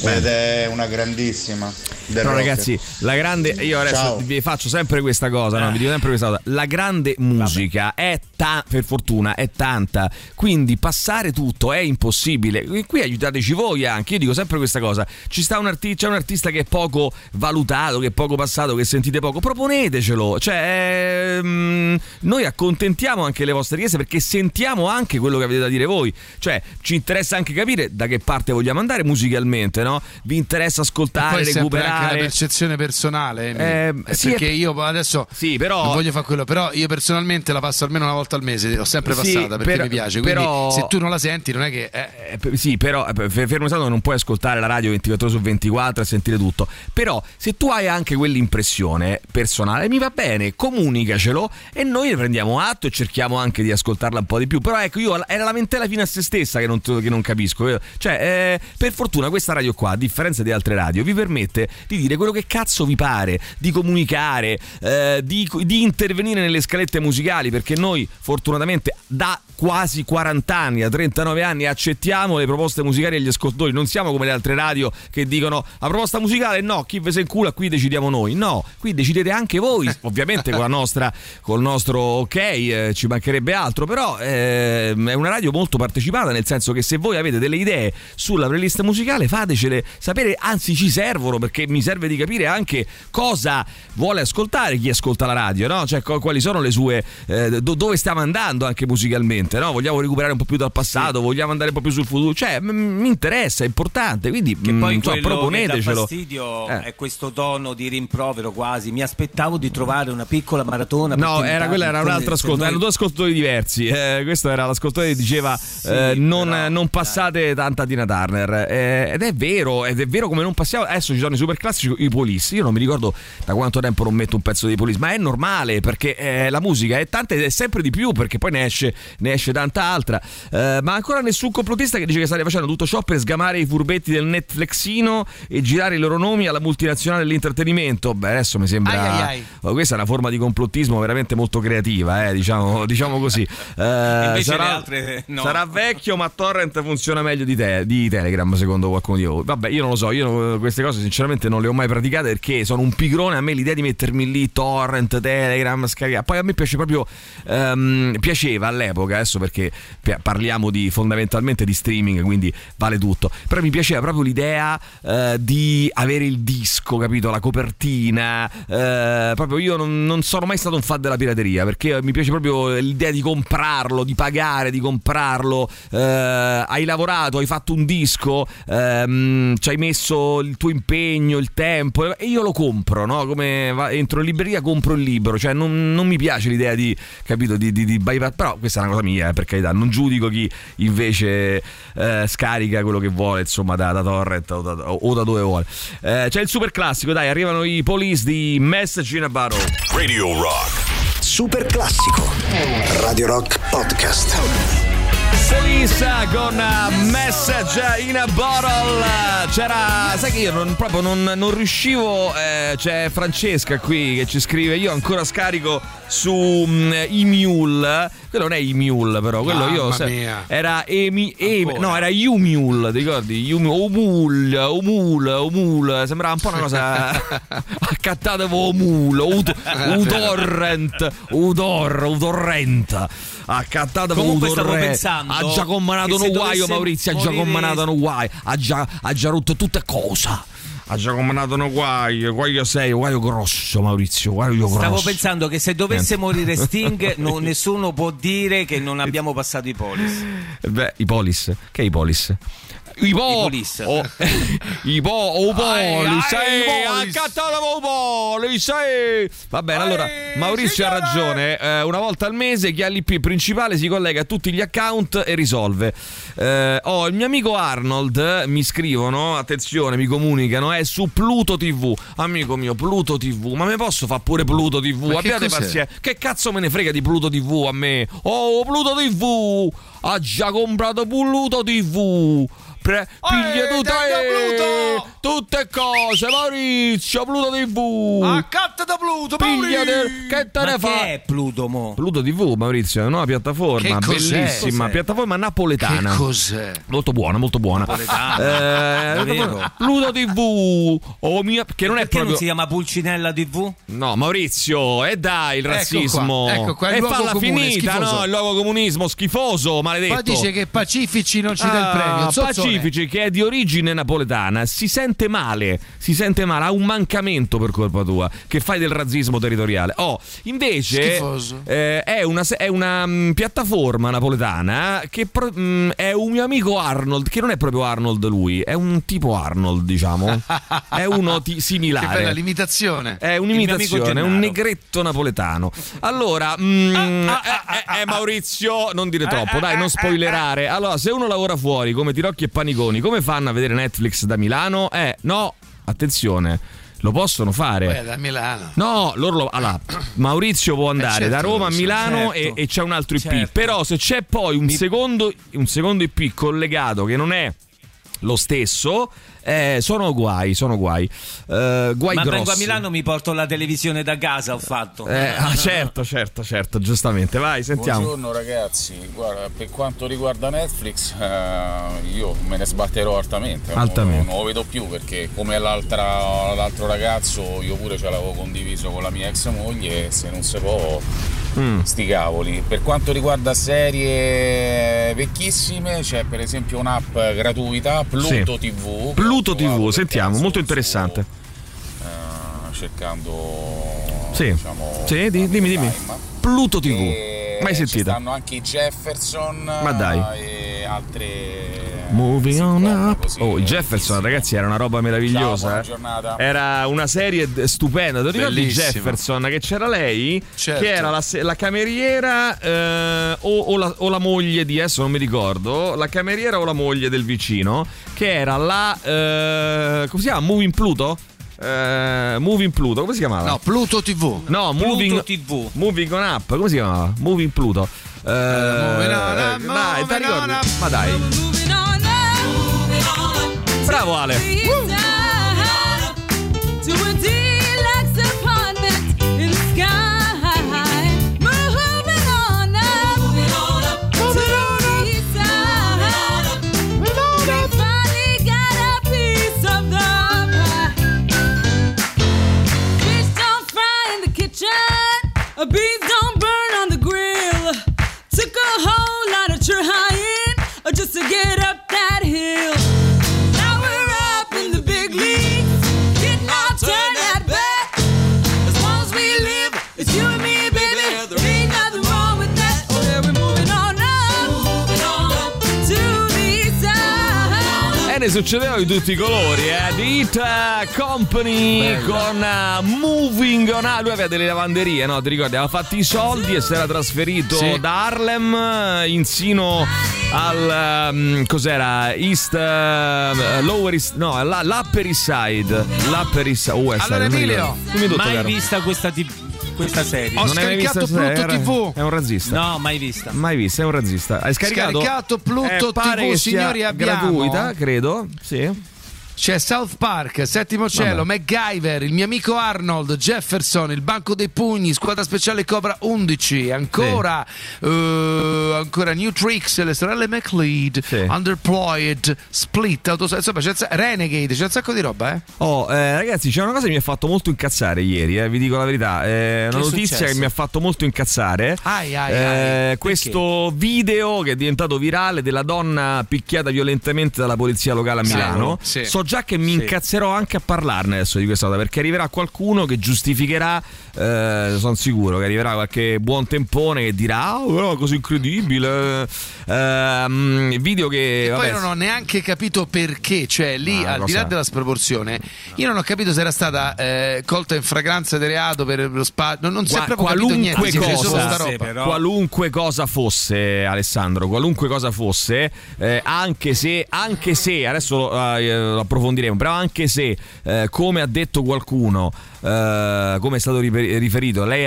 Ed è una grandissima. No, rock. ragazzi, la grande. Io adesso Ciao. vi faccio sempre questa cosa, no? Vi dico sempre questa cosa. La grande musica è ta- per fortuna è tanta. Quindi passare tutto è impossibile. Qui- Qui aiutateci voi anche. Io dico sempre questa cosa. Ci sta un artista, c'è un artista che è poco valutato, che è poco passato, che sentite poco. Proponetecelo. Cioè, ehm, noi accontentiamo anche le vostre richieste perché sentiamo anche quello che avete da dire voi. Cioè, ci interessa anche capire da che parte vogliamo andare musicalmente, no? No? Vi interessa ascoltare, sempre anche la recuperare. percezione personale, Emi. Eh, sì, perché è- io adesso Sì, però- non voglio fare quello, però io personalmente la passo almeno una volta al mese, l'ho sempre passata perché però- mi piace. Quindi però- se tu non la senti, non è che. eh, Eh, sì, però eh, fermo che non puoi ascoltare la radio 24 ore su 24 e sentire tutto. Però se tu hai anche quell'impressione personale, mi va bene, comunicacelo e noi ne prendiamo atto e cerchiamo anche di ascoltarla un po' di più. Però ecco, io è la lamentela fino a se stessa che non, che non capisco. Io- Cioè, eh, per fortuna questa radio qua, a differenza di altre radio, vi permette di dire quello che cazzo vi pare, di comunicare, eh, di, di intervenire nelle scalette musicali, perché noi fortunatamente da quasi 40 anni, a 39 anni, accettiamo le proposte musicali degli ascoltatori. Non siamo come le altre radio che dicono la proposta musicale no, chi ve se incula, qui decidiamo noi. No, qui decidete anche voi, ovviamente con la nostra, col nostro ok, eh, ci mancherebbe altro, però eh, è una radio molto partecipata, nel senso che se voi avete delle idee sulla playlist musicale, fatecele sapere, anzi ci servono, perché mi serve di capire anche cosa vuole ascoltare chi ascolta la radio, no? Cioè quali sono le sue eh, do- dove stiamo andando anche musicalmente, no? Vogliamo recuperare un po' più dal passato, vogliamo andare un po' più sul futuro, cioè m- mi interessa, è importante, quindi Che mm, poi che dà proponetecelo. fastidio Eh. è questo tono di rimprovero quasi. Mi aspettavo di trovare una piccola maratona. No, era, quella era un altro ascolto, noi- erano due ascoltatori diversi. Eh, questo era l'ascoltatore che diceva eh, non, non passate tanta Tina Turner. Eh, ed è vero, ed è vero come non passiamo. Adesso ci sono i super classici, i Police. Io non mi ricordo da quanto tempo non metto un pezzo dei Police, ma è normale perché eh, la musica è tanta ed è sempre di più perché poi ne esce, ne esce tanta altra. Eh, ma ancora nessun complottista che dice che state facendo tutto ciò per sgamare i furbetti del Netflixino e girare i loro nomi alla multinazionale dell'intrattenimento. Beh, adesso mi sembra. Ai, ai, ai. Oh, questa è una forma di complottismo veramente molto creativa, eh, diciamo, diciamo così. Eh, sarà, le altre no. sarà vecchio, ma Torrent funziona meglio di, te, di Telegram, secondo qualcuno di voi. Vabbè, io non lo so, io queste cose sinceramente non le ho mai praticate perché sono un pigrone. A me l'idea di mettermi lì, Torrent, Telegram, scaricare. Poi a me piace proprio, ehm, piaceva all'epoca, adesso perché parliamo di fondamentalmente di streaming, quindi vale tutto. Però mi piaceva proprio l'idea eh, di avere il disco, capito? La copertina. eh, proprio io non, non sono mai stato un fan della pirateria perché mi piace proprio l'idea di comprarlo, di pagare, di comprarlo. Eh, hai lavorato, hai fatto un disco, ehm, ci hai messo il tuo impegno, il tempo e io lo compro, no? Come va- entro in libreria, compro il libro. Cioè, non, non mi piace l'idea di, capito, di, di, di bypass- Però questa è una cosa mia, eh, per carità. Non giudico chi invece eh, scarica quello che vuole, insomma, da, da torrent o da, o da dove vuole. Eh, c'è il super classico, dai, arrivano i police di Message in a Bottle. Radio Rock. Super classico. Radio Rock Podcast. Police con Message in a Bottle. C'era, sai che io non, proprio non, non riuscivo. eh, c'è Francesca qui che ci scrive: Io ancora scarico su mm, Emule. Quello non è Emule, però. Quello io. Mamma se- mia. Era Emi, Emi- no, era Umule, ti ricordi? Umu- Omul, Omul, Omul. Sembrava un po' una cosa accattata con Omul, Ud- Udorrent, Udor, Udorrent. Accattata con Comunque stavo Udorrent. pensando Ha già se un guaio, Maurizio. Ha già combinato un guaio. Ha già, ha già rotto tutte cose. Ha già combinato un guaio. Guaio sei, guaio grosso, Maurizio. Guaio grosso. Stavo pensando che se dovesse morire Sting, no- nessuno può dire che non abbiamo passato i polis. Eh Beh, i polis. Che i polis? I, po- I polis. Oh, I po- oh, Ai, polis. ai, eh, i polis. accattata con polis. eh. Va bene, allora Maurizio ha ragione. Eh, una volta al mese chi ha l'IP principale si collega a tutti gli account e risolve. Eh, oh, il mio amico Arnold mi scrivono, attenzione, mi comunicano, è su Pluto TV. Amico mio, Pluto TV. Ma me posso fare pure Pluto TV? Ma Abbiate pazienza. Che cazzo me ne frega di Pluto TV a me? Oh, Pluto TV! Ha già comprato Pluto TV! Pre- piglia tutte, tenga tutte cose, Maurizio, Pluto TV! Accatta da Pluto, Pigliate, che te Ma ne che fa? è Pluto mo? Pluto TV, Maurizio, è una nuova piattaforma Che bellissima, Cos'è? piattaforma napoletana. Che cos'è? Molto buona, molto buona. Napoletana, Eh? Pluto TV, oh mia, che non è Perché proprio non si chiama Pulcinella TV? No, Maurizio, e dai il Ecco razzismo. qua, ecco qua, il e falla comune, finita, schifoso. no? Il luogo comunismo schifoso, maledetto. Poi dice che Pacifici non ci dà il Ah, premio. Zozzo, specifici che è di origine napoletana si sente male, si sente male, ha un mancamento per colpa tua, che fai del razzismo territoriale. Oh, invece eh, è una, è una mm, piattaforma napoletana che pro- mm, è un mio amico Arnold, che non è proprio Arnold lui, è un tipo Arnold, diciamo. è uno ti- similare. Che bella l'imitazione. È un'imitazione, è un negretto napoletano. Allora, mm, eh, eh, eh, Maurizio, non dire troppo, dai, non spoilerare. Allora, se uno lavora fuori come Tirocchi e Paniconi, come fanno a vedere Netflix da Milano? Eh, no, attenzione, lo possono fare. Poi da Milano. No, loro lo- allora, Maurizio può andare certo da Roma a Milano certo. e, e c'è un altro IP. Certo. Però se c'è poi un, secondo, un secondo IP collegato che non è lo stesso, eh, sono guai, sono guai. Eh, guai Ma grossi. vengo a Milano mi porto la televisione da casa, ho fatto. Eh, ah, certo, certo, certo, giustamente. Vai, sentiamo. Buongiorno ragazzi, guarda, per quanto riguarda Netflix eh, io me ne sbatterò altamente, Altamente. Non, lo vedo più perché come l'altra- l'altro ragazzo io pure ce l'avevo condiviso con la mia ex moglie e se non si può Mm. sti cavoli. Per quanto riguarda serie vecchissime c'è per esempio un'app gratuita, Pluto Sì. TV. Pluto TV, sentiamo, molto interessante. eh, cercando Sì, diciamo, sì di- dimmi, dimmi. Pluto TV, e mai Ci sentita? stanno anche i Jefferson Ma dai. e altre Moving on up. Oh, Jefferson, ragazzi, era una roba meravigliosa. Ciao, buona eh. giornata. Era una serie d- stupenda. Ti ricordi Bellissima. Jefferson? Che c'era lei, Certo. che era la, se- la cameriera eh, o, o la, o la moglie di adesso non mi ricordo. La cameriera o la moglie del vicino, che era la. eh, come si chiama? Moving Pluto? Eh, moving Pluto, come si chiamava? No, Pluto TV. No, Moving, TV. Moving on Up, come si chiamava? Moving Pluto. Eh, moving on up, eh, dai, moving ti ricordi? on up. Ma dai. Bravo Ale. To beans don't burn on the grill. Took a whole lot of trying uh, just to get up that hill. Succedevano di tutti i colori, eh. The Hit eh, Company con eh, Moving on Up. Lui aveva delle lavanderie, no? Ti ricordi? Aveva fatto i soldi e si era trasferito Sì. da Harlem eh, in sino al ehm, cos'era? East eh, Lower East no, la- l'Upper East Side. L'Upper East Side. West Allora, non mi Emilio, mai vista questa, tip- questa serie? Ho Non scaricato Pluto serie? TV. È un razzista. No, mai vista. Mai visto, è un razzista. Hai scaricato? Scaricato Pluto Eh, TV, signori, abbiamo- gratuita, credo. Sì. C'è South Park, Settimo Cielo, MacGyver, il mio amico Arnold, Jefferson, il Banco dei Pugni, Squadra Speciale Cobra 11, ancora, eh, ancora New Tricks, le sorelle McLeod, Underployed, Split, Autos- insomma c'è Renegade, c'è un sacco di roba, eh? Oh, eh, ragazzi, c'è una cosa che mi ha fatto molto incazzare ieri, eh, vi dico la verità. Eh, una notizia successo? che mi ha fatto molto incazzare. Ai, ai, Eh, ai. questo video che è diventato virale della donna picchiata violentemente dalla polizia locale a Sì, Milano. sì. So già che mi Sì. incazzerò anche a parlarne adesso di questa cosa perché arriverà qualcuno che giustificherà, eh, sono sicuro che arriverà qualche buon tempone che dirà: Oh, però così incredibile. Ehm, video che. E poi vabbè, non ho neanche capito perché, cioè lì Ah, al di là della sproporzione, io non ho capito se era stata eh, colta in fragranza di reato per lo spazio, non, non si è proprio capito niente, cosa, sta roba. qualunque cosa fosse, Alessandro, qualunque cosa fosse, eh, anche se, anche se, adesso eh, approfondiremo, però anche se, eh, come ha detto qualcuno, eh, come è stato riferito, lei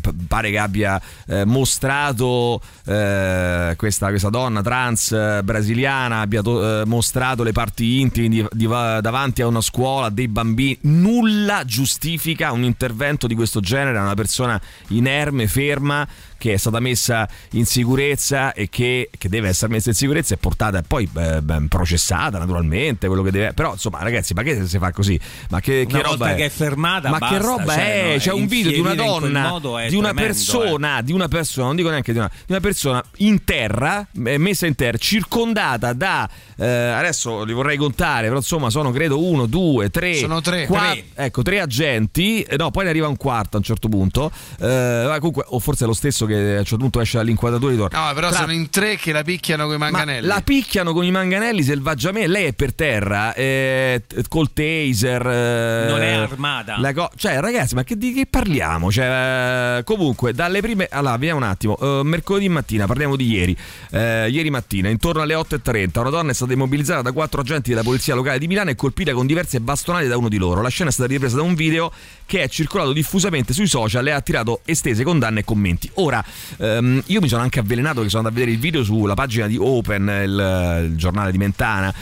p- pare che abbia eh, mostrato eh, questa, questa donna trans eh, brasiliana, abbia to- eh, mostrato le parti intime di- di- davanti a una scuola, dei bambini, nulla giustifica un intervento di questo genere a una persona inerme, ferma, che è stata messa in sicurezza e che, che deve essere messa in sicurezza e portata e poi eh, beh, processata naturalmente, quello che deve... Però insomma ragazzi, ma che si fa così? Ma che, che roba volta è? che è fermata, Ma basta, che roba cioè, è? no, C'è un video di una donna, di una tremendo. persona, di una persona, non dico neanche di una, di una persona in terra, eh, messa in terra, circondata da, eh, adesso li vorrei contare, però insomma sono credo uno, due, tre, Sono tre. qua- Tre. ecco, tre agenti, eh, no, poi ne arriva un quarto a un certo punto, eh, ma comunque, o forse è lo stesso che a un certo punto esce dall'inquadratura di torno. No, però Tra- sono in tre che la picchiano con i ma manganelli. la picchiano con i manganelli selvaggiamente. Lei è per terra, eh, col taser. eh, Non è armata. la co- cioè, ragazzi, ma che, di che parliamo? Cioè, eh, comunque, dalle prime. Allora, vediamo un attimo. Eh, mercoledì mattina, parliamo di ieri. Eh, ieri mattina, intorno alle 8.30, una donna è stata immobilizzata da quattro agenti della polizia locale di Milano e colpita con diverse bastonate da uno di loro. La scena è stata ripresa da un video che è circolato diffusamente sui social e ha attirato estese condanne e commenti. Ora, ehm, io mi sono anche avvelenato che sono andato a vedere il video sulla pagina di Open, il, il giornale di Mentana,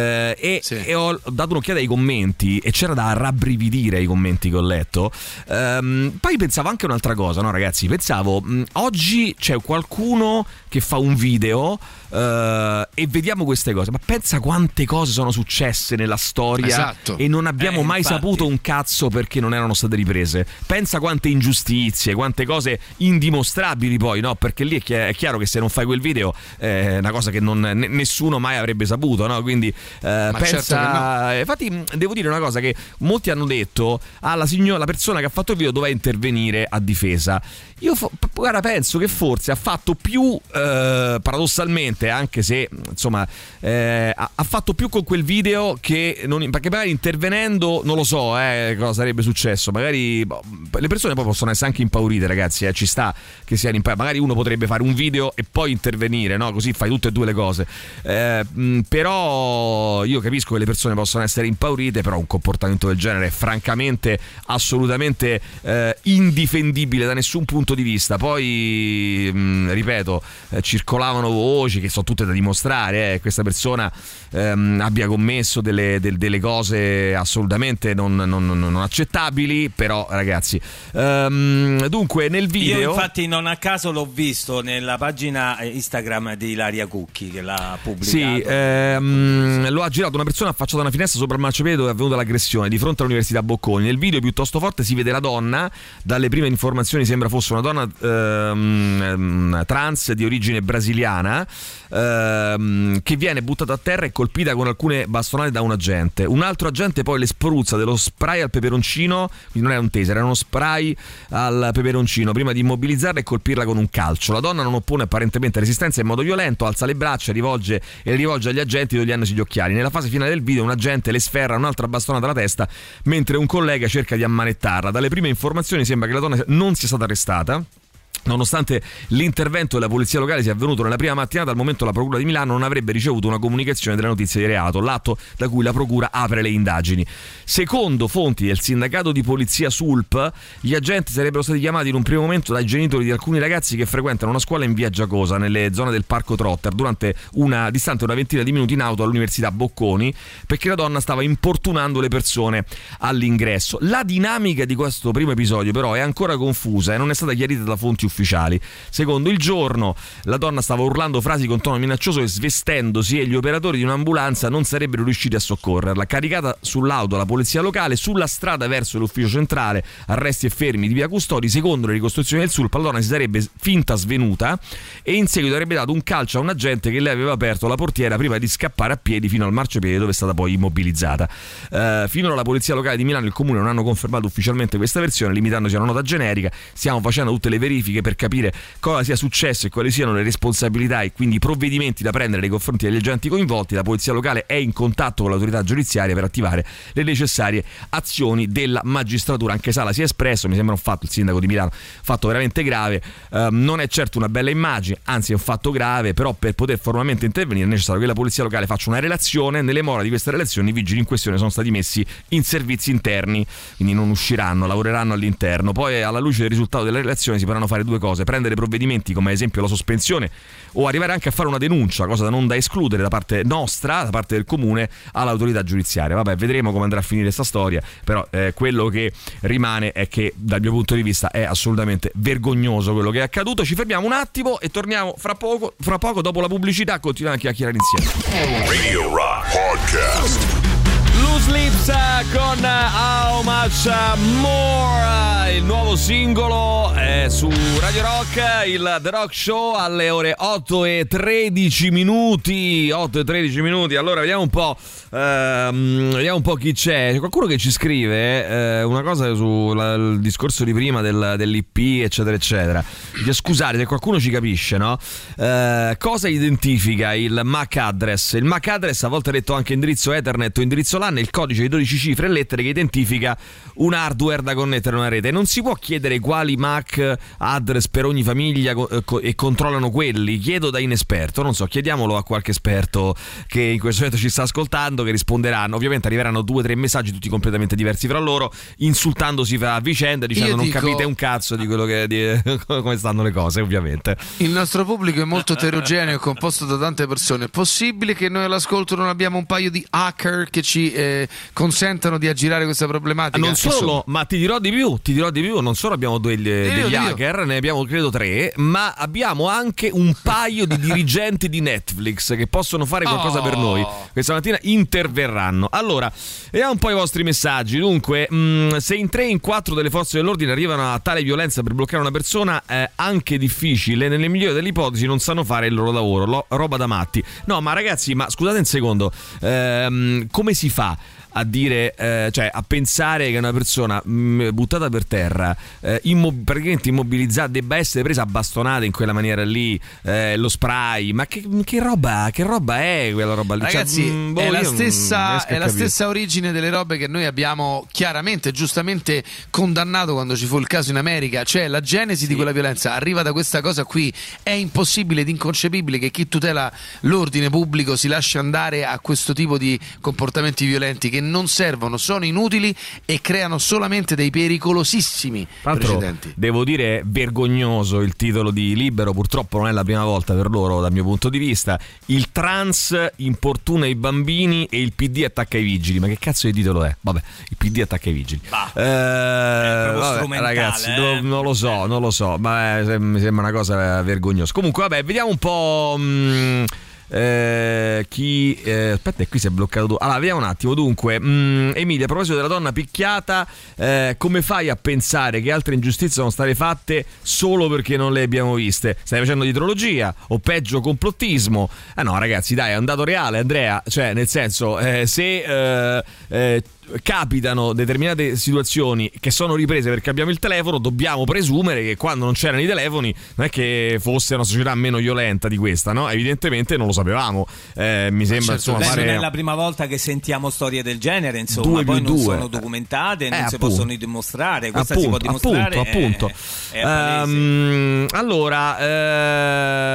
eh, e, e ho dato un'occhiata ai commenti e c'era da rabbrividire ai commenti che ho letto. Ehm, poi pensavo anche un'altra cosa, no ragazzi? Pensavo, mh, oggi c'è qualcuno che fa un video eh, e vediamo queste cose, ma pensa quante cose sono successe nella storia Esatto. e non abbiamo Eh, mai infatti. saputo un cazzo perché non erano state riprese. Pensa quante ingiustizie, quante cose indimostrabili poi, no? Perché lì è, chi- è chiaro che se non fai quel video è una cosa che non- ne- nessuno mai avrebbe saputo, no? Quindi eh, pensa... certo che Infatti devo dire una cosa che molti hanno detto, ah, la, signora, la persona che ha fatto il video doveva intervenire a difesa. Io fo- guarda, penso che forse ha fatto più, eh, paradossalmente, anche se insomma, eh, ha, ha fatto più con quel video che non, perché magari intervenendo non lo so eh, cosa sarebbe successo. Magari boh, le persone poi possono essere anche impaurite, ragazzi. eh, ci sta che siano impaurite. Magari uno potrebbe fare un video e poi intervenire, no? Così fai tutte e due le cose. Eh, mh, però io capisco che le persone possono essere impaurite, però un comportamento del genere è francamente assolutamente eh, indifendibile da nessun punto di vista. Poi, mh, ripeto, eh, circolavano voci che sono tutte da dimostrare, eh, questa persona ehm, abbia commesso delle, del- delle cose assolutamente non, non- non- non accettabili, però ragazzi, ehm, dunque nel video... Io infatti non a caso l'ho visto nella pagina eh, Instagram di Ilaria Cucchi che l'ha pubblicato. Sì, ehm, lo ha girato una persona affacciata a una finestra sopra il marciapiede dove è avvenuta l'aggressione di fronte all'Università Bocconi. Nel video piuttosto forte si vede la donna, dalle prime informazioni sembra fosse una donna ehm, ehm, trans di origine brasiliana ehm, che viene buttata a terra e colpita con alcune bastonate da un agente. Un altro agente poi le spruzza dello spray al peperoncino, quindi non era un taser, era uno spray al peperoncino prima di immobilizzarla e colpirla con un calcio. La donna non oppone apparentemente resistenza in modo violento, alza le braccia, rivolge e rivolge agli agenti togliendosi gli occhiali. Nella fase finale del video un agente le sferra un'altra bastonata alla testa mentre un collega cerca di ammanettarla. Dalle prime informazioni sembra che la donna non sia stata arrestata puntata. Nonostante l'intervento della polizia locale sia avvenuto nella prima mattinata, al momento la Procura di Milano non avrebbe ricevuto una comunicazione della notizia di reato, l'atto da cui la Procura apre le indagini. Secondo fonti del sindacato di polizia SULP, gli agenti sarebbero stati chiamati in un primo momento dai genitori di alcuni ragazzi che frequentano una scuola in via Giacosa, nelle zone del Parco Trotter, durante una distante una ventina di minuti in auto all'Università Bocconi, perché la donna stava importunando le persone all'ingresso. La dinamica di questo primo episodio, però, è ancora confusa e non è stata chiarita da fonti ufficiali. Secondo il giorno, la donna stava urlando frasi con tono minaccioso e svestendosi e gli operatori di un'ambulanza non sarebbero riusciti a soccorrerla. Caricata sull'auto la polizia locale, sulla strada verso l'ufficio centrale, arresti e fermi di via Custodi, secondo le ricostruzioni del SULP, la donna si sarebbe finta svenuta e in seguito avrebbe dato un calcio a un agente che le aveva aperto la portiera prima di scappare a piedi fino al marciapiede dove è stata poi immobilizzata. Eh, finora la polizia locale di Milano e il comune non hanno confermato ufficialmente questa versione, limitandosi a una nota generica. Stiamo facendo tutte le verifiche per capire cosa sia successo e quali siano le responsabilità e quindi i provvedimenti da prendere nei confronti degli agenti coinvolti. La polizia locale è in contatto con l'autorità giudiziaria per attivare le necessarie azioni della magistratura. Anche Sala si è espresso, mi sembra un fatto, il sindaco di Milano, fatto veramente grave. Ehm, non è certo una bella immagine, anzi è un fatto grave, però per poter formalmente intervenire è necessario che la polizia locale faccia una relazione. Nelle more di questa relazione i vigili in questione sono stati messi in servizi interni, quindi non usciranno, lavoreranno all'interno. Poi alla luce del risultato della relazione si potranno fare due cose, prendere provvedimenti come ad esempio la sospensione o arrivare anche a fare una denuncia, cosa da non da escludere da parte nostra, da parte del comune all'autorità giudiziaria. Vabbè, vedremo come andrà a finire questa storia, però eh, quello che rimane è che dal mio punto di vista è assolutamente vergognoso quello che è accaduto. Ci fermiamo un attimo e torniamo fra poco, fra poco dopo la pubblicità, continuiamo a chiacchierare insieme. Radio Rock Podcast. Loose Lips eh, con eh, How Much eh, More, il nuovo singolo è su Radio Rock, il The Rock Show alle ore 8 e 13 minuti. 8 e 13 minuti. Allora vediamo un po'. ehm, vediamo un po' chi c'è. C'è qualcuno che ci scrive eh, una cosa sul discorso di prima del- dell'IP, eccetera, eccetera. Scusate, se qualcuno ci capisce, no? Eh, cosa identifica il MAC address? Il MAC address, a volte detto anche indirizzo Ethernet o indirizzo LAN, è il codice di 12 cifre e lettere che identifica un hardware da connettere a una rete. Non si può chiedere quali MAC address per ogni famiglia eh, e controllano quelli. Chiedo da inesperto, non so, chiediamolo a qualche esperto che in questo momento ci sta ascoltando, che risponderanno. Ovviamente arriveranno due o tre messaggi tutti completamente diversi fra loro, insultandosi fra vicenda, dicendo Io non dico- capite un cazzo di quello che di- come stanno le cose, ovviamente. Il nostro pubblico è molto eterogeneo e composto da tante persone. È possibile che noi all'ascolto non abbiamo un paio di hacker che ci eh, consentano di aggirare questa problematica? Non solo, Insomma, ma ti dirò di più, ti dirò di più, non solo abbiamo degli, degli più. hacker, ne abbiamo credo tre, ma abbiamo anche un paio di dirigenti di Netflix che possono fare qualcosa per noi. Questa mattina interverranno. Allora, vediamo un po' i vostri messaggi. Dunque, mh, se in tre in quattro delle forze dell'ordine arrivano a tale violenza per bloccare una persona, è anche difficile, nelle migliori delle ipotesi non sanno fare il loro lavoro, lo- roba da matti. No, ma ragazzi, ma scusate un secondo, ehm, come si fa? A dire, eh, cioè a pensare che una persona mh, buttata per terra, eh, immo- praticamente immobilizzata, debba essere presa a bastonate in quella maniera lì, eh, lo spray, ma che, che roba, che roba è quella roba lì? Cioè, Ragazzi, mh, boh, è, la stessa, è la stessa origine delle robe che noi abbiamo chiaramente, giustamente condannato quando ci fu il caso in America. Cioè, la genesi di quella violenza arriva da questa cosa qui. È impossibile ed inconcepibile che chi tutela l'ordine pubblico si lasci andare a questo tipo di comportamenti violenti che non servono, sono inutili e creano solamente dei pericolosissimi Tra l'altro, precedenti. devo dire vergognoso il titolo di Libero, purtroppo non è la prima volta per loro dal mio punto di vista. Il trans importuna i bambini e il PD attacca i vigili. Ma che cazzo di titolo è? Vabbè, il PD attacca i vigili. Eh, vabbè, strumentale, ragazzi, eh. no- non lo so, non lo so, ma eh, mi sembra una cosa vergognosa. Comunque, vabbè, vediamo un po'. mm, eh, chi eh, aspetta qui si è bloccato allora vediamo un attimo. Dunque mm, Emilia a proposito della donna picchiata eh, come fai a pensare che altre ingiustizie sono state fatte solo perché non le abbiamo viste? Stai facendo dietrologia o peggio complottismo? Eh no ragazzi dai è un dato reale Andrea. Cioè nel senso eh, se capitano determinate situazioni che sono riprese perché abbiamo il telefono, dobbiamo presumere che quando non c'erano i telefoni non è che fosse una società meno violenta di questa, no? Evidentemente non lo sapevamo. Eh, mi sembra insomma Beh, fare non è la prima volta che sentiamo storie del genere, insomma, Due poi non due. sono documentate, non Eh, si appunto. possono dimostrare, questa si può appunto, dimostrare. appunto, appunto. è- è palese. Ehm, allora,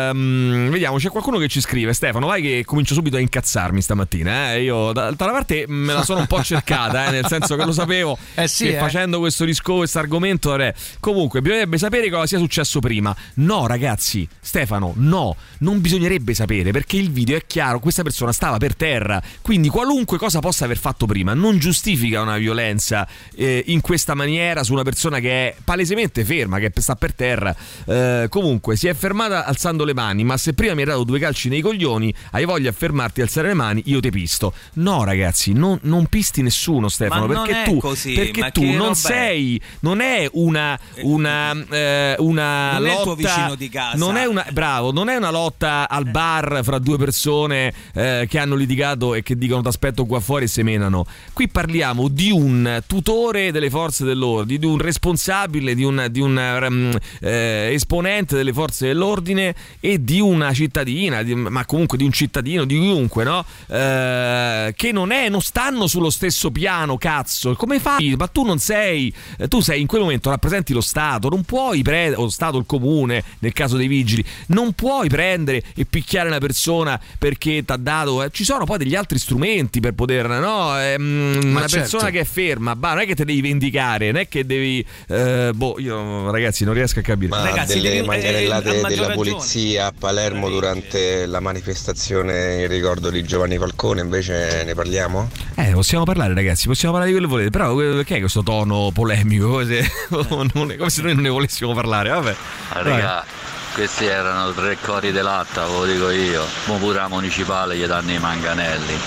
ehm, vediamo, c'è qualcuno che ci scrive. Stefano, vai che comincio subito a incazzarmi stamattina. eh. Io da- d'altra parte me la sono un po' cercata, eh, nel senso che lo sapevo Eh sì, che eh. facendo questo discorso, questo argomento, eh, comunque bisognerebbe sapere cosa sia successo prima. No, ragazzi, Stefano, no, non bisognerebbe sapere perché il video è chiaro, questa persona stava per terra, quindi qualunque cosa possa aver fatto prima non giustifica una violenza eh, in questa maniera su una persona che è palesemente ferma, che sta per terra. Eh, comunque si è fermata alzando le mani, ma se prima mi hai dato due calci nei coglioni, hai voglia di fermarti e alzare le mani, io te pisto. No, ragazzi, non, non pisti nessuno, Stefano, Ma perché è tu, così, perché tu non roba è? sei, non è una, una, eh, una Non è lotta. tuo vicino di casa. Non è una, bravo, non è una lotta al bar fra due persone eh, che hanno litigato e che dicono ti aspetto qua fuori e semenano. Qui parliamo di un tutore delle forze dell'ordine, di un responsabile, di un, di un, ehm, eh, esponente delle forze dell'ordine e di una cittadina, di- ma comunque di un cittadino, di chiunque, no? Eh, che non, è, non stanno sullo stesso piano, cazzo. Come fai? Ma tu non sei, eh, tu sei in quel momento rappresenti lo Stato, non puoi prendere, o lo Stato, il comune, nel caso dei vigili, non puoi prendere e picchiare una persona perché ti ha dato. eh, ci sono poi degli altri strumenti per poter, no? Ehm, Ma una certo. persona che è ferma, bah, non è che te devi vendicare, non è che devi. eh, boh, io ragazzi non riesco a capire. Ma Ragazzi, delle devi- eh, manganellate maggior della ragione. polizia a Palermo durante la manifestazione in ricordo di Giovanni Falcone invece ne parliamo? Eh, possiamo parlare, ragazzi, possiamo parlare di quello che volete. Però perché questo tono polemico? Come se, come se noi non ne volessimo parlare, vabbè. Ah, raga, questi erano tre cori di latta, ve lo dico io. Mo pure la municipale gli danno i manganelli.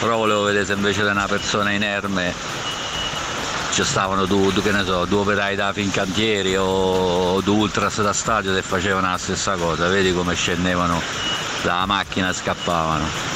Però volevo vedere se invece di una persona inerme ci stavano due, due, che ne so, due operai da Fincantieri o due ultras da stadio e facevano la stessa cosa, vedi come scendevano dalla macchina e scappavano.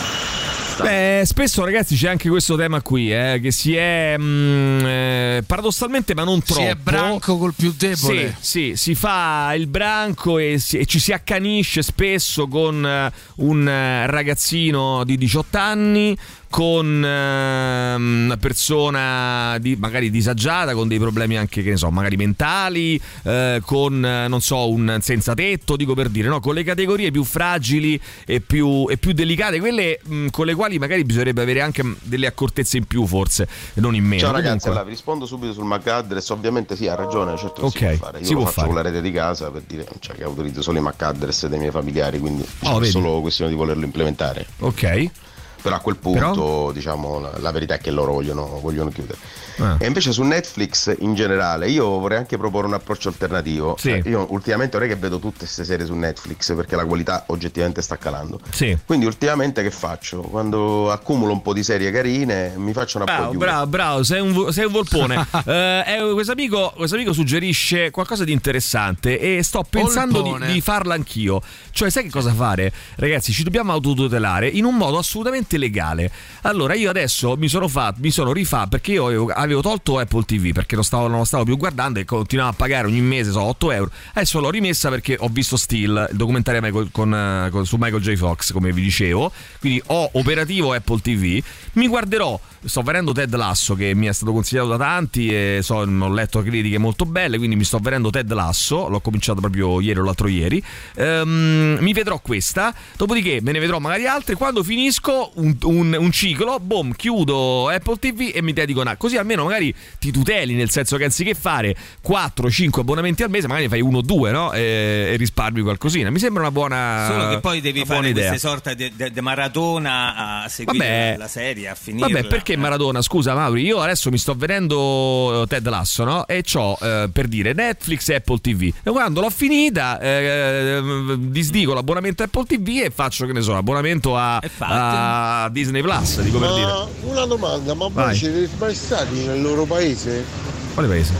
Beh, spesso ragazzi c'è anche questo tema qui, eh, che si è mm, eh, paradossalmente ma non Si troppo. è branco col più debole. Sì, sì, si fa il branco e, si- e ci si accanisce spesso con eh, un eh, ragazzino di 18 anni con eh, una persona di- magari disagiata, con dei problemi anche, che ne so, magari mentali, eh, con, non so, un senza tetto, dico per dire, no? con le categorie più fragili e più, e più delicate, quelle mh, con le quali magari bisognerebbe avere anche delle accortezze in più forse, non in meno. Ciao ragazzi, allora, vi rispondo subito sul MAC address. Ovviamente sì, ha ragione, certo che Ok, si può fare. Io si lo faccio fare. con la rete di casa per dire cioè, che autorizzo solo i MAC address dei miei familiari, quindi Oh, è solo questione di volerlo implementare. Ok. Però a quel punto, diciamo, la, la verità è che loro vogliono, vogliono chiudere. Ah. E invece su Netflix in generale io vorrei anche proporre un approccio alternativo. Eh, Io ultimamente non è che vedo tutte queste serie su Netflix perché la qualità oggettivamente sta calando. Sì. Quindi ultimamente che faccio? Quando accumulo un po' di serie carine mi faccio una Bravo, po' di bravo, bravo, sei un, sei un volpone. Eh, eh, questo, amico, questo amico suggerisce qualcosa di interessante e sto pensando di, di farla anch'io. Cioè, sai che cosa fare? Ragazzi, ci dobbiamo autotutelare in un modo assolutamente legale. Allora, io adesso mi sono fatto, mi sono rifatto perché io avevo, tolto Apple TV perché non stavo, non lo stavo più guardando e continuavo a pagare ogni mese, so, 8 euro. Adesso l'ho rimessa perché ho visto Steel, il documentario Michael- con, con- su Michael J. Fox, come vi dicevo. Quindi ho operativo Apple TV. Mi guarderò, sto vedendo Ted Lasso che mi è stato consigliato da tanti e so, ho letto critiche molto belle, quindi mi sto vedendo Ted Lasso, l'ho cominciato proprio ieri o l'altro ieri. Ehm, mi vedrò questa, dopodiché me ne vedrò magari altre. Quando finisco un, un- un ciclo, boom, chiudo Apple TV e mi dedico a così almeno magari ti tuteli, nel senso che anziché fare 4-5 abbonamenti al mese, magari ne fai uno o due, no? E, e risparmi qualcosina. Mi sembra una buona Solo che poi devi una fare idea. queste sorta di maratona a seguire Vabbè. la serie, a finire. Vabbè, perché Maradona? Scusa, Mauri, io adesso mi sto vedendo eh, Ted Lasso, no? E ho per dire Netflix e Apple TV. E quando l'ho finita, eh, disdico l'abbonamento a Apple TV e faccio, che ne so, abbonamento a, a Disney Plus, dico per dire. Ma una domanda, ma voi Vai. siete mai stati nel loro paese? Quale paese?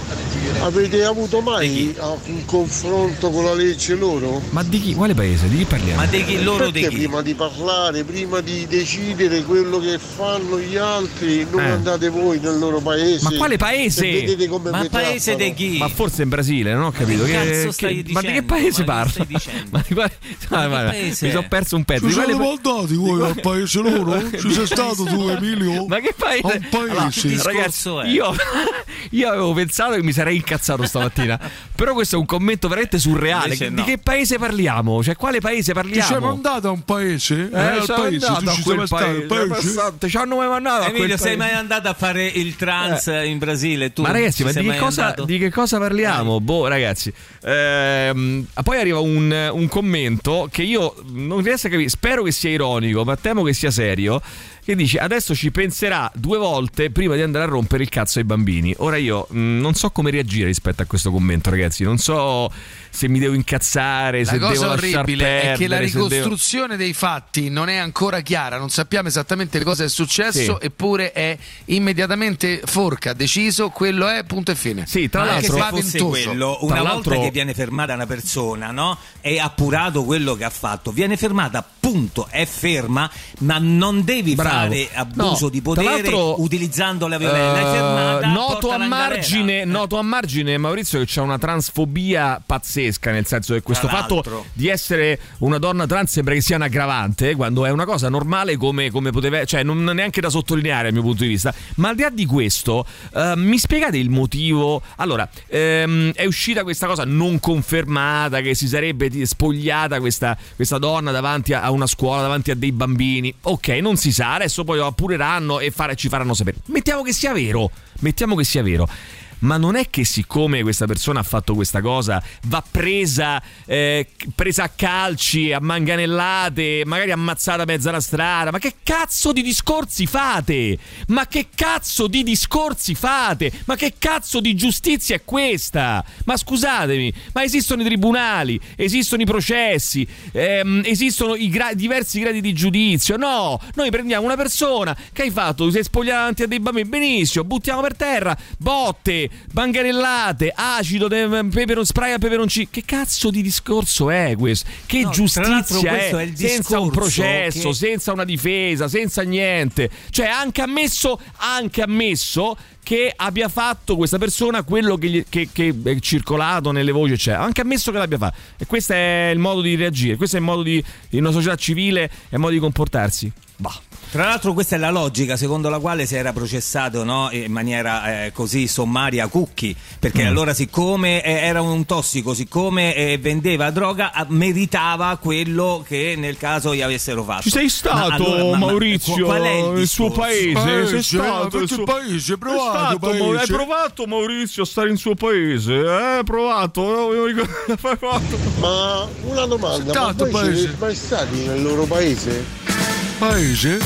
Avete avuto mai ah, un confronto con la legge loro? Ma di chi? Quale paese? Di chi parliamo? Perché prima di parlare, prima di decidere quello che fanno gli altri, non Eh. andate voi nel loro paese? Ma quale paese? E vedete come vi trattano? Ma forse in Brasile, non ho capito. che Che- cazzo che- stai ma di che dicendo? paese Ma parla? Ma di quale- Ah, guarda, paese Mi sono perso un pezzo. Ci Di quale siete pa- mandati voi al paese loro? Ci sei stato tu, Emilio? Ma che paese? Un paese. Allora, ragazzi, è? io, io avevo pensato che mi sarei incazzato stamattina. Però questo è un commento veramente surreale. Invece Di no. che paese parliamo? Cioè, quale paese Ti parliamo? sei mandato a un paese? Eh, al sono paese? Tu a ci sei al paese, paese? ci hanno mai mandato a quel Emilio, sei mai andato a fare il trans in Brasile? Tu ma ragazzi, ci ma di che, cosa, di che cosa parliamo? Boh, ragazzi. Ehm, poi arriva un, un commento che io non riesco a capire. Spero che sia ironico, ma temo che sia serio. Che dice adesso ci penserà due volte prima di andare a rompere il cazzo ai bambini. Ora io mh, non so come reagire rispetto a questo commento, ragazzi. Non so se mi devo incazzare, se La devo cosa lasciar orribile perdere, è che la se devo- ricostruzione dei fatti non è ancora chiara, non sappiamo esattamente cosa è successo, Sì. eppure è immediatamente forca, deciso, quello è, punto e fine. Sì, tra Ma anche che se quello, una Tra volta l'altro- che viene fermata una persona, no? È appurato quello che ha fatto, viene fermata, punto, è ferma, ma non devi Bravo. fare abuso No, di potere utilizzando la violenza. Eh, fermata, noto, a margine, noto a margine, Maurizio, che c'è una transfobia pazzesca, nel senso che questo fatto di essere una donna trans sembra che sia un aggravante, quando è una cosa normale come, come poteva, cioè non neanche da sottolineare dal mio punto di vista. Ma al di là di questo, eh, mi spiegate il motivo? Allora, ehm, è uscita questa cosa non confermata che si sarebbe spogliata questa, questa donna davanti a a una scuola, davanti a dei bambini. Ok, non si sa, adesso poi lo appureranno e fare- ci faranno sapere. Mettiamo che sia vero, mettiamo che sia vero. Ma non è che siccome questa persona ha fatto questa cosa va presa, eh, presa a calci, a manganellate, magari ammazzata a mezza la strada. Ma che cazzo di discorsi fate? Ma che cazzo di discorsi fate? Ma che cazzo di giustizia è questa? Ma scusatemi, ma esistono i tribunali, esistono i processi, ehm, esistono i gra- diversi gradi di giudizio. No, noi prendiamo una persona che hai fatto, ti sei spogliato davanti a dei bambini, benissimo, buttiamo per terra, botte, manganellate, acido, de- peperon, spray a peperoncino. Che cazzo di discorso è questo? Che No, giustizia è? è senza un processo, che- senza una difesa, senza niente. Cioè, anche ammesso, anche ammesso che abbia fatto questa persona quello che, che- che è circolato nelle voci, eccetera. Anche ammesso che l'abbia fatto. E questo è il modo di reagire, questo è il modo di. in una società civile, è il modo di comportarsi. Bah. Tra l'altro questa è la logica secondo la quale si era processato no, in maniera eh, così sommaria Cucchi, perché Mm. allora siccome eh, era un tossico, siccome eh, vendeva droga, ah, meritava quello che nel caso gli avessero fatto. Ci sei stato, Ma allora, ma- ma Maurizio, qual è il nel suo paese? Paese, sei stato perché nel suo paese, provato, stato, paese. Mau- Hai provato Maurizio a stare in suo paese? Eh, hai provato? No, io mi ricordo- hai provato. Ma una domanda, ma Tanto voi paese. siete mai stati nel loro paese? Paese?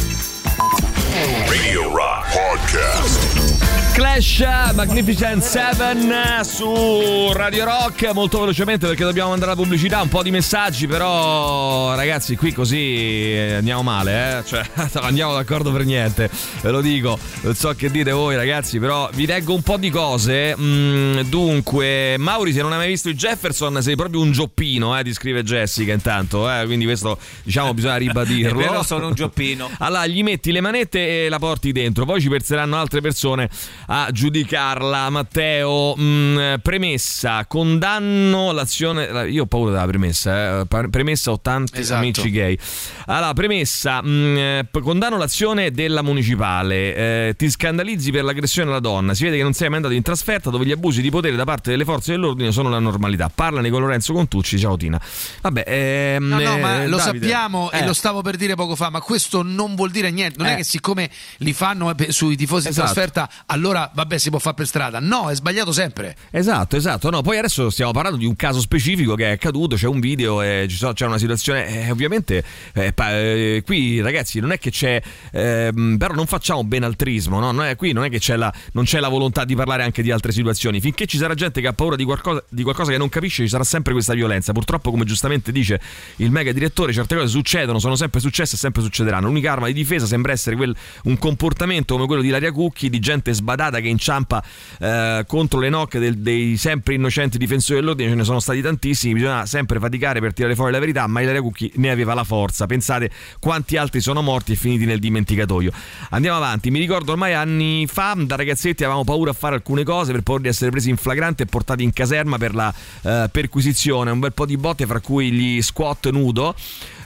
Radio Rock Podcast. Clash Magnificent 7 su Radio Rock molto velocemente perché dobbiamo andare alla pubblicità un po' di messaggi però ragazzi qui così eh, andiamo male eh? cioè andiamo d'accordo per niente ve lo dico non so che dite voi ragazzi però vi leggo un po' di cose Mm, dunque Mauri se non hai mai visto il Jefferson sei proprio un gioppino eh, ti scrive Jessica intanto eh? quindi questo diciamo bisogna ribadirlo vero, sono un gioppino. allora gli metti le manette e la porti dentro, poi ci penseranno altre persone a giudicarla. Matteo, mh, premessa, condanno l'azione. la- Io ho paura della premessa, eh, premessa ho tanti Esatto. amici gay. Allora, premessa, mh, eh, p- condanno l'azione della municipale. eh, ti scandalizzi per l'aggressione alla donna. Si vede che non sei mai andato in trasferta dove gli abusi di potere da parte delle forze dell'ordine sono la normalità. Parlane con Lorenzo Contucci, ciao Tina. Vabbè, ehm, No, no, ma eh, lo Davide, sappiamo e eh. lo stavo per dire poco fa, ma questo non vuol dire niente. Non Eh. è che siccome li fanno eh, sui tifosi Esatto. in trasferta, allora vabbè si può fare per strada. No, è sbagliato sempre. Esatto, esatto. No, poi adesso stiamo parlando di un caso specifico che è accaduto, c'è un video e ci so- c'è una situazione. eh, ovviamente, eh, pa- eh, qui ragazzi, non è che c'è. ehm, però non facciamo benaltrismo, no? Non è, qui non è che c'è la, non c'è la volontà di parlare anche di altre situazioni. Finché ci sarà gente che ha paura di qualcosa, di qualcosa che non capisce, ci sarà sempre questa violenza. Purtroppo, come giustamente dice il mega direttore, certe cose succedono, sono sempre successe e sempre succederanno. L'unica arma di difesa sembra essere quel- un comportamento come quello di Laria Cucchi, di gente sbadata che inciampa eh, contro le nocche del- dei sempre innocenti difensori dell'ordine. Ce ne sono stati tantissimi, bisogna sempre faticare per tirare fuori la verità, ma Ilaria Cucchi ne aveva la forza. Pensate quanti altri sono morti e finiti nel dimenticatoio. Andiamo avanti, mi ricordo ormai anni fa, da ragazzetti avevamo paura a fare alcune cose per paura di essere presi in flagrante e portati in caserma per la eh, perquisizione, un bel po' di botte fra cui gli squat nudo.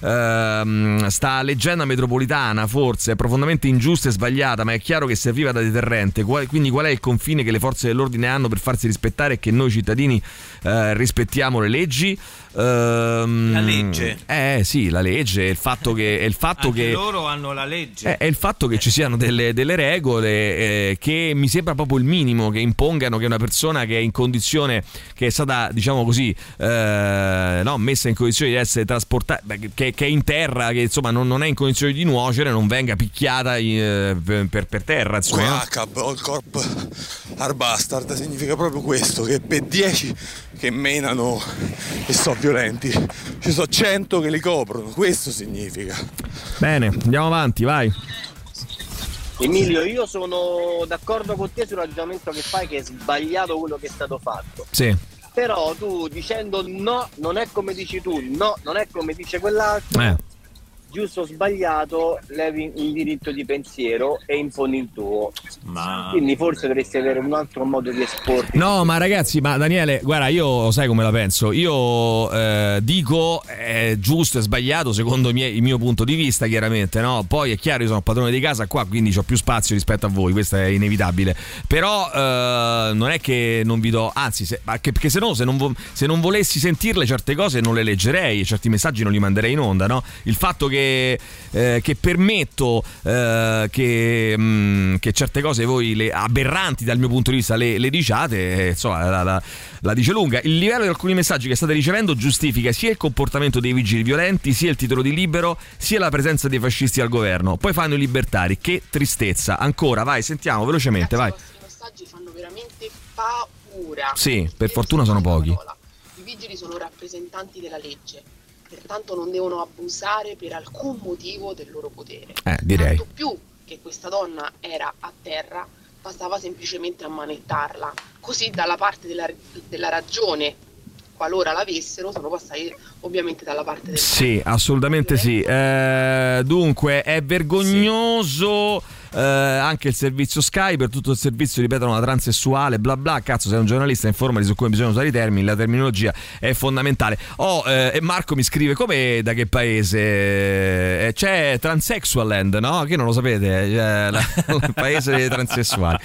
Ehm, sta leggenda metropolitana forse è profondamente ingiusta e sbagliata, ma è chiaro che serviva da deterrente. Quindi qual è il confine che le forze dell'ordine hanno per farsi rispettare e che noi cittadini eh, rispettiamo le leggi? Ehm, La legge. Eh sì, la legge, il fatto che... Il fatto Anche che loro hanno la legge. è, è il fatto che ci siano delle, delle regole eh, che mi sembra proprio il minimo che impongano che una persona che è in condizione, che è stata, diciamo così, eh, no, messa in condizione di essere trasportata, che, che è in terra, che insomma non, non è in condizione di nuocere, non venga picchiata eh, per, per terra. Insomma. Quacab, All Corp Ar Bastard significa proprio questo, che per 10 che menano e sono violenti, ci sono 100 che li coprono, questo significa. Bene, andiamo avanti, vai. Emilio, io sono d'accordo con te sul ragionamento che fai che è sbagliato quello che è stato fatto. Sì. Però tu dicendo no, non è come dici tu, no, non è come dice quell'altro, Eh. Giusto o sbagliato, levi il diritto di pensiero e imponi il tuo. Ma... Quindi forse dovresti avere un altro modo di esporti. No, ma ragazzi, ma Daniele, guarda, io sai come la penso. Io eh, dico è giusto e sbagliato secondo i miei- il mio punto di vista, chiaramente, no? Poi è chiaro, io sono padrone di casa qua, quindi ho più spazio rispetto a voi, questo è inevitabile. Però eh, non è che non vi do, anzi, se, che- perché se no, se non, vo- se non volessi sentirle certe cose non le leggerei certi messaggi non li manderei in onda, no? Il fatto che che, eh, che permetto eh, che, mm, che certe cose voi le aberranti dal mio punto di vista le, le diciate, insomma la, la- la dice lunga. Il livello di alcuni messaggi che state ricevendo giustifica sia il comportamento dei vigili violenti, sia il titolo di libero, sia la presenza dei fascisti al governo. Poi fanno i libertari, che tristezza. Ancora, vai, sentiamo velocemente, vai. I messaggi fanno veramente paura. Sì, per fortuna sono pochi. I vigili sono rappresentanti della legge, pertanto non devono abusare per alcun motivo del loro potere. Eh, direi. Tanto più che questa donna era a terra, bastava semplicemente ammanettarla. Così dalla parte della, della ragione, qualora l'avessero, sono passati ovviamente dalla parte del Sì, assolutamente sì. Eh, dunque, è vergognoso. Eh, anche il servizio Sky per tutto il servizio ripetono una transessuale bla bla cazzo sei un giornalista informati su come bisogna usare i termini la terminologia è fondamentale oh eh, e Marco mi scrive come da che paese Eh, c'è Transsexualand no? che non lo sapete la- il paese dei transessuali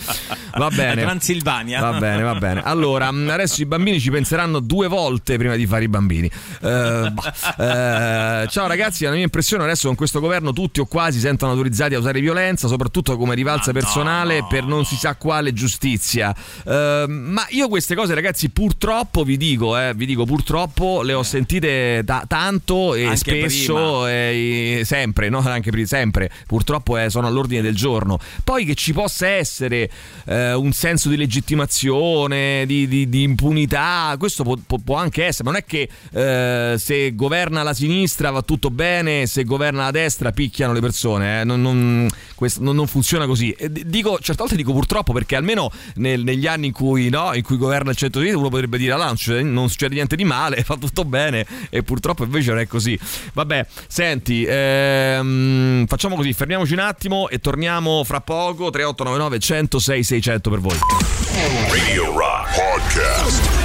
va bene Transilvania. Va bene, va bene. Allora, adesso i bambini ci penseranno due volte prima di fare i bambini. Eh, bah. Eh, ciao ragazzi, la mia impressione adesso con questo governo tutti o quasi si sentono autorizzati a usare violenza, soprattutto come rivalsa personale per non si sa quale giustizia. Eh, ma io queste cose ragazzi purtroppo vi dico, eh, vi dico purtroppo le ho sentite ta- tanto e Anche spesso e- sempre, no? Anche pri- sempre. Purtroppo eh, sono all'ordine del giorno. Poi che ci possa essere eh, un senso di legittimazione, di, di- di impunità, questo può, può- anche essere, ma non è che eh, se governa la sinistra va tutto bene, se governa la destra picchiano le persone, eh. non, non- questo non- non funziona così. E dico, certe volte dico purtroppo perché almeno nel- negli anni in cui, no, in cui governa il centro-sinistra uno potrebbe dire "Ah, non succede niente di male, fa tutto bene e purtroppo invece non è così. Vabbè, senti, ehm, facciamo così, fermiamoci un attimo e torniamo fra poco 3899 106 600 per voi. Radio Rock Podcast.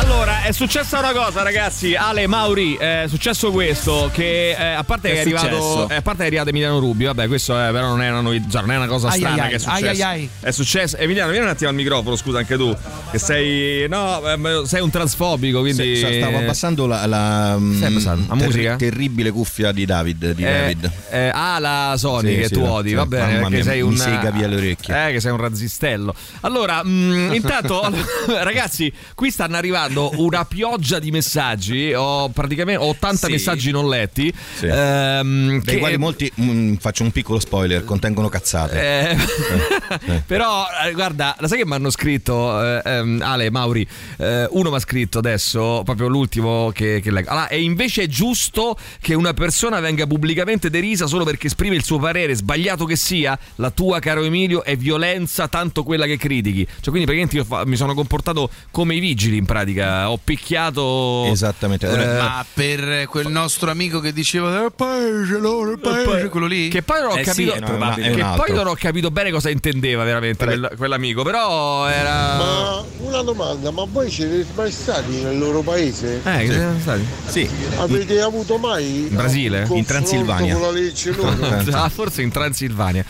Allora, è successa una cosa, ragazzi. Ale Mauri, è successo questo. Che eh, a parte Che è è arrivato. eh, a parte è arrivato Emiliano Rubio, vabbè, questo è, però non è una novità, non è una cosa Ai, strana ai, che è ai, successo. ai, ai. È successo. Emiliano, vieni un attimo al microfono, scusa, anche tu. Che sei. No, eh, sei un transfobico, quindi. Sì, stavo abbassando la, la, mm, abbassando? La ter- musica? terribile cuffia di David. Di Eh, David. eh, ah, la Sony Sì, che sì, tu odi, sì, va bene, perché mia, sei mi un sega via le orecchie. Eh, che sei un razzistello. Allora, mh, intanto ragazzi, qui stanno arrivando una pioggia di messaggi, ho praticamente ho 80 Sì. messaggi non letti. Sì. ehm, Dei che- quali molti, mm, faccio un piccolo spoiler, contengono cazzate. eh, Eh. Però, eh, guarda, la sai che mi hanno scritto eh, ehm, Ale Mauri? eh, uno mi ha scritto adesso, proprio l'ultimo che, che leggo. Allora, e invece è giusto che una persona venga pubblicamente derisa solo perché esprime il suo parere, sbagliato che sia? La tua, caro Emilio, è violenza tanto quella che critichi. Cioè, quindi praticamente io fa- mi sono comportato come i vigili in pratica. Ho picchiato. Esattamente. Eh, Ma per quel nostro amico che diceva "Eh, paese, loro, il paese", quello lì? Che poi non ho Eh sì, capito, è probabile. che poi non ho capito bene cosa intendeva veramente quel- quell'amico. Però era. Ma una domanda, ma voi siete mai stati nel loro paese? Eh, che siamo stati? Sì. Avete avuto mai In Brasile? In Transilvania. con la legge loro? ah, forse in Transilvania.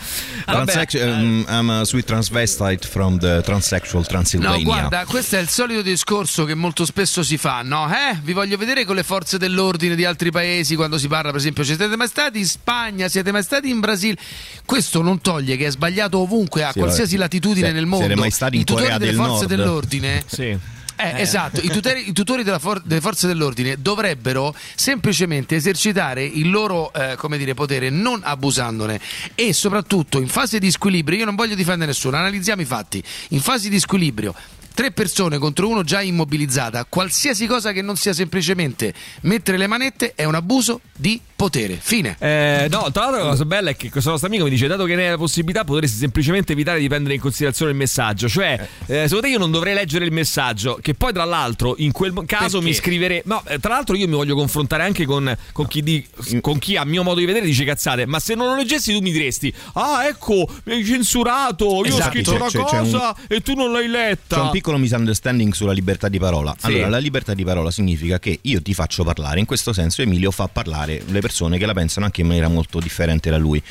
Vabbè, Transex- um, I'm a sweet transvestite from the transsexual Transylvania. No, guarda, questo è il solito discorso che molto spesso si fa, no? Eh, vi voglio vedere con le forze dell'ordine di altri paesi quando si parla, per esempio, siete mai stati in Spagna, siete mai stati in Brasile? Questo non toglie che è sbagliato ovunque, a Sì, qualsiasi vabbè. latitudine Se- nel mondo. siete mai stati in I tutori Corea delle del forze Nord? dell'ordine Sì. Eh, esatto, I tutori, i tutori della for- delle forze dell'ordine dovrebbero semplicemente esercitare il loro eh, come dire, potere non abusandone e soprattutto in fase di squilibrio, io non voglio difendere nessuno, analizziamo i fatti, in fase di squilibrio tre persone contro uno già immobilizzata, qualsiasi cosa che non sia semplicemente mettere le manette è un abuso di potere. Fine. Eh, no, tra l'altro la cosa bella è che questo nostro amico mi dice: dato che ne hai la possibilità, potresti semplicemente evitare di prendere in considerazione il messaggio. Cioè, eh, secondo te io non dovrei leggere il messaggio, che poi, tra l'altro, in quel caso Perché? mi scriverei. No, eh, tra l'altro, io mi voglio confrontare anche con, con chi di- con chi a mio modo di vedere dice cazzate. Ma se non lo leggessi, tu mi diresti: Ah, ecco, mi hai censurato. Io Esatto, ho scritto c'è- una c'è- c'è cosa e tu non l'hai letta. C'è un piccolo misunderstanding sulla libertà di parola. Sì. Allora, la libertà di parola significa che io ti faccio parlare, in questo senso Emilio fa parlare le persone che la pensano anche in maniera molto differente da lui.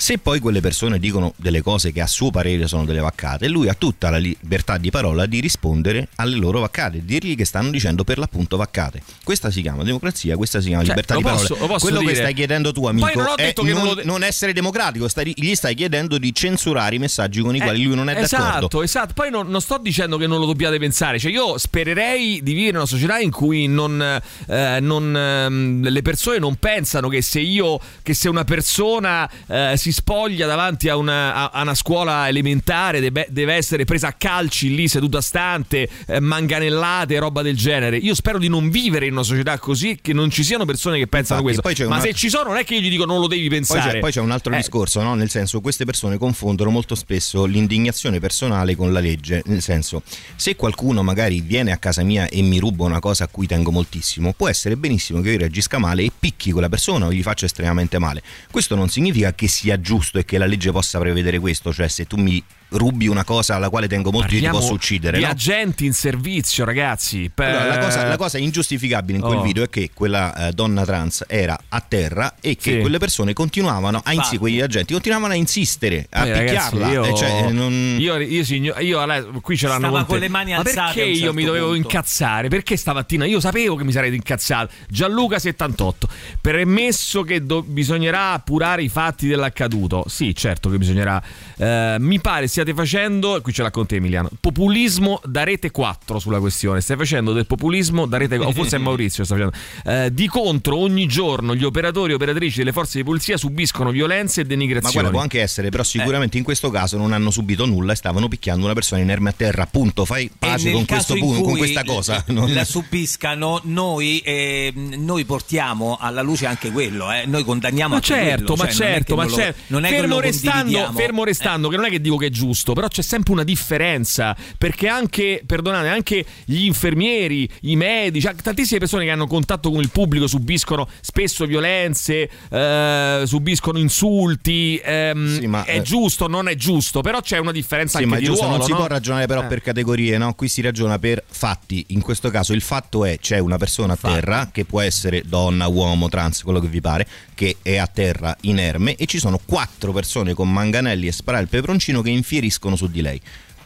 Se poi quelle persone dicono delle cose che a suo parere sono delle vaccate, lui ha tutta la libertà di parola di rispondere alle loro vaccate, dirgli che stanno dicendo per l'appunto vaccate. Questa si chiama democrazia, questa si chiama Cioè, libertà di posso- parola. Quello che dire? stai chiedendo tu, amico, non è che non lo- non essere democratico, stai- gli stai chiedendo di censurare i messaggi con i quali lui non è esatto, d'accordo. Esatto, Poi non, non sto dicendo che non lo dobbiate pensare. Cioè, io spererei di vivere in una società in cui non, eh, non, ehm, le persone non pensano che se io, che se una persona eh, si spoglia davanti a una, a- a una scuola elementare deve, deve essere presa a calci lì seduta stante, eh, manganellate, roba del genere. Io spero di non vivere in una società così, che non ci siano persone che pensano Infatti, questo. poi Ma un se ci sono, non è che io gli dico non lo devi Poi pensare. c'è, poi c'è un altro Eh, discorso, no? nel senso queste persone confondono molto spesso l'indignazione personale con la legge, nel senso se qualcuno magari viene a casa mia e mi ruba una cosa a cui tengo moltissimo, può essere benissimo che io reagisca male e picchi quella persona o gli faccia estremamente male. Questo non significa che sia giusto e che la legge possa prevedere questo, cioè se tu mi rubi una cosa alla quale tengo molto io ti Parliamo posso uccidere. Di no? agenti in servizio, ragazzi. Per- Allora, la, cosa, la cosa ingiustificabile in quel Oh. video è che quella eh, donna trans era a terra e che Sì. quelle persone continuavano a insi- quegli agenti continuavano a insistere, a ragazzi, picchiarla. io, eh, cioè, non- io, io, signor- io, allora, qui ce l'hanno con con le mani Ma alzate perché a un io certo mi dovevo punto. incazzare? Perché stamattina io sapevo che mi sarei incazzato. Gianluca 78. Premesso che do- bisognerà appurare i fatti dell'accaduto. Sì, certo che bisognerà. Eh, mi pare stiate facendo, qui ce l'ha con te Emiliano, populismo da rete 4 sulla questione. Stai facendo del populismo da rete o forse è Maurizio sta facendo. Eh, di contro ogni giorno gli operatori e operatrici delle forze di polizia subiscono violenze e Ma denigrazioni. guarda, può anche essere, però sicuramente Eh. in questo caso non hanno subito nulla e stavano picchiando una persona inerme a terra. Appunto, fai pace con, punto, con questa cosa. non- La subiscano, noi, eh, noi portiamo alla luce anche quello, eh. noi condanniamo Ma certo, quello, ma cioè, certo, ma lo- certo. Non è fermo restando, fermo restando che non è che dico che è giusto, però c'è sempre una differenza. Perché anche, perdonate, anche gli infermieri, i medici, anche tantissime persone che hanno contatto con il pubblico subiscono spesso violenze, eh, subiscono insulti. ehm, Sì, ma, è eh, giusto, non è giusto, però c'è una differenza Sì, anche ma di giusto, ruolo. non si no? può ragionare però Eh. per categorie, no? Qui si ragiona per fatti. In questo caso il fatto è c'è una persona a terra che può essere donna, uomo, trans, quello che vi pare, che è a terra inerme e ci sono quattro persone con manganelli e spara il peperoncino che infieriscono su di lei.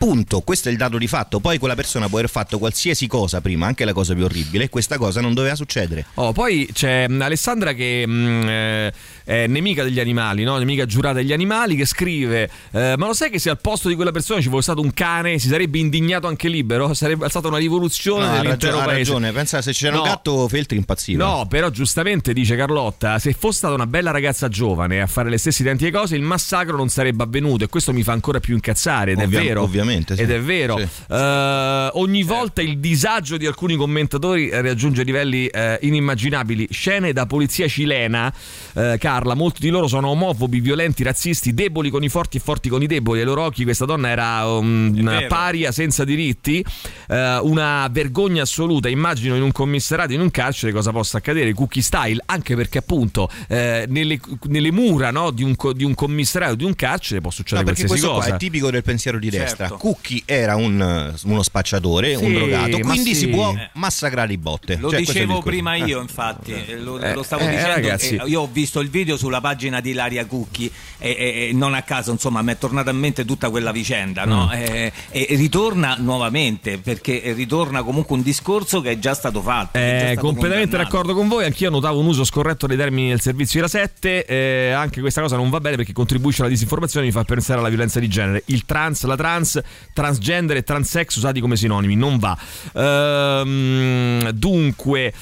Punto, questo è il dato di fatto. Poi quella persona può aver fatto qualsiasi cosa prima, anche la cosa più orribile, e questa cosa non doveva succedere. Oh, poi c'è mh, Alessandra che mh, eh, è nemica degli animali, no? nemica giurata degli animali, che scrive: eh, Ma lo sai che se al posto di quella persona ci fosse stato un cane, si sarebbe indignato anche libero? Sarebbe stata una rivoluzione No, dell'intero ragione, paese. ragione. Pensa se c'era un No. gatto, Feltri impazziva. No, però giustamente dice Carlotta, se fosse stata una bella ragazza giovane a fare le stesse identiche cose, il massacro non sarebbe avvenuto e questo mi fa ancora più incazzare ed Ovvia- è vero. ovviamente, sì. Ed è vero. Sì. Eh, ogni volta il disagio di alcuni commentatori eh, raggiunge livelli eh, inimmaginabili. Scene da polizia cilena, eh, Carla, molti di loro sono omofobi, violenti, razzisti, deboli con i forti e forti con i deboli. Ai loro occhi questa donna era um, una paria senza diritti, eh, una vergogna assoluta. Immagino in un commissariato, in un carcere, cosa possa accadere. Cookie style, anche perché appunto eh, nelle, nelle mura no, di, un, di un commissariato, di un carcere può No, succedere perché qualsiasi questo cosa. qua è tipico del pensiero di Certo. Cookie era un, eh, uno spacciatore, Sì, un drogato, quindi sì. si può Eh. massacrare i botte. Lo Cioè, dicevo prima Eh. io, infatti, eh, lo, Eh, lo stavo eh, dicendo. ragazzi. eh, io ho visto il video sulla pagina di Laria Cucchi e, e- e non a caso, insomma, mi è tornata a mente tutta quella vicenda, no? Mm. Eh, e ritorna nuovamente perché ritorna comunque un discorso che è già stato fatto. Eh, stato completamente d'accordo con voi, anch'io notavo un uso scorretto dei termini del servizio della 7, eh, anche questa cosa non va bene perché contribuisce alla disinformazione e mi fa pensare alla violenza di genere. Il trans, la trans, transgender e transex usati come sinonimi, non va. Ehm, dunque...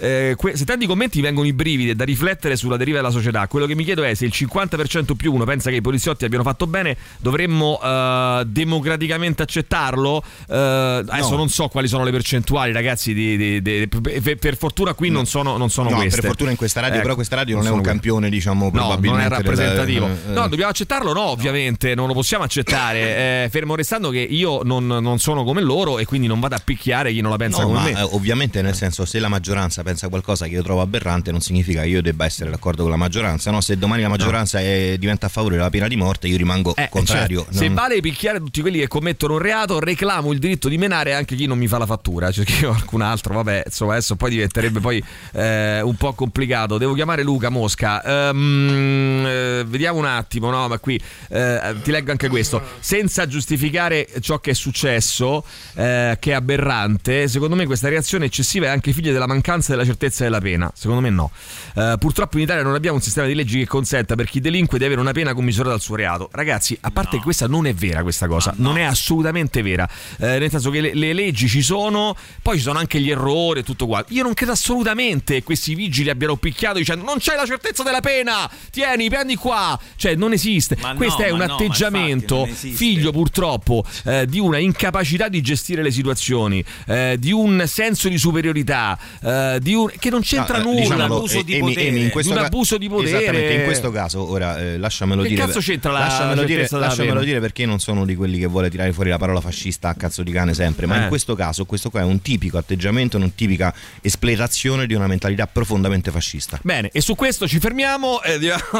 eh, que- se tanti commenti vengono i brividi e da riflettere sulla deriva della società, quello che mi chiedo è se il 50% più uno pensa che i poliziotti abbiano fatto bene, dovremmo eh, democraticamente accettarlo? Eh, adesso No. non so quali sono le percentuali, ragazzi. Di, di- di- per, per fortuna qui non sono, non sono No, queste. per fortuna in questa radio, Ecco, però questa radio non, è sono un campione, diciamo, No, probabilmente. non è della- rappresentativo. eh, eh. No, dobbiamo accettarlo? No, ovviamente, non lo possiamo accettare. Eh, fermo restando che io non, non sono come loro e quindi non vado a picchiare chi non la pensa No, come me. eh, ovviamente nel senso se la maggioranza pensa qualcosa che io trovo aberrante, non significa che io debba essere d'accordo con la maggioranza. No, se domani la maggioranza è- diventa a favore della pena di morte, io rimango Eh, contrario. cioè, Se Non- vale picchiare tutti quelli che commettono un reato, reclamo il diritto di menare anche chi non mi fa la fattura. Cioè, che qualcun altro, vabbè, insomma, adesso poi diventerebbe poi eh, un po' complicato. Devo chiamare Luca Mosca. Ehm, eh, vediamo un attimo, no? Ma qui eh, ti leggo anche questo. Senza giustificare ciò che è successo, eh, che è aberrante, secondo me questa reazione eccessiva è anche figlia della mancanza della certezza della pena. Secondo me no. Eh, purtroppo in Italia non abbiamo un sistema di leggi che consenta per chi delinque di avere una pena commisurata al suo reato. Ragazzi, a parte che questa non è vera questa cosa, non è assolutamente vera. Eh, nel senso che le, le leggi ci sono, poi ci sono anche gli errori e tutto qua. Io non credo assolutamente che questi vigili abbiano picchiato dicendo non c'è la certezza della pena, tieni, prendi qua. Cioè, non esiste. Ma no, Questo è un no, atteggiamento figlio purtroppo eh, di una incapacità di gestire le situazioni, eh, di un senso di superiorità, eh, di un- che non c'entra No, eh, nulla. diciamolo, eh, Emi- Emi, in questo di un ca- abuso di potere. Esattamente, in questo caso, ora eh, lasciamelo Che dire. cazzo c'entra la lasciamelo dire, lasciamelo dire perché non sono di quelli che vuole tirare fuori la parola fascista a cazzo di cane sempre. Ma Eh. in questo caso, questo qua è un tipico atteggiamento, una tipica espletazione di una mentalità profondamente fascista. Bene, e su questo ci fermiamo, eh,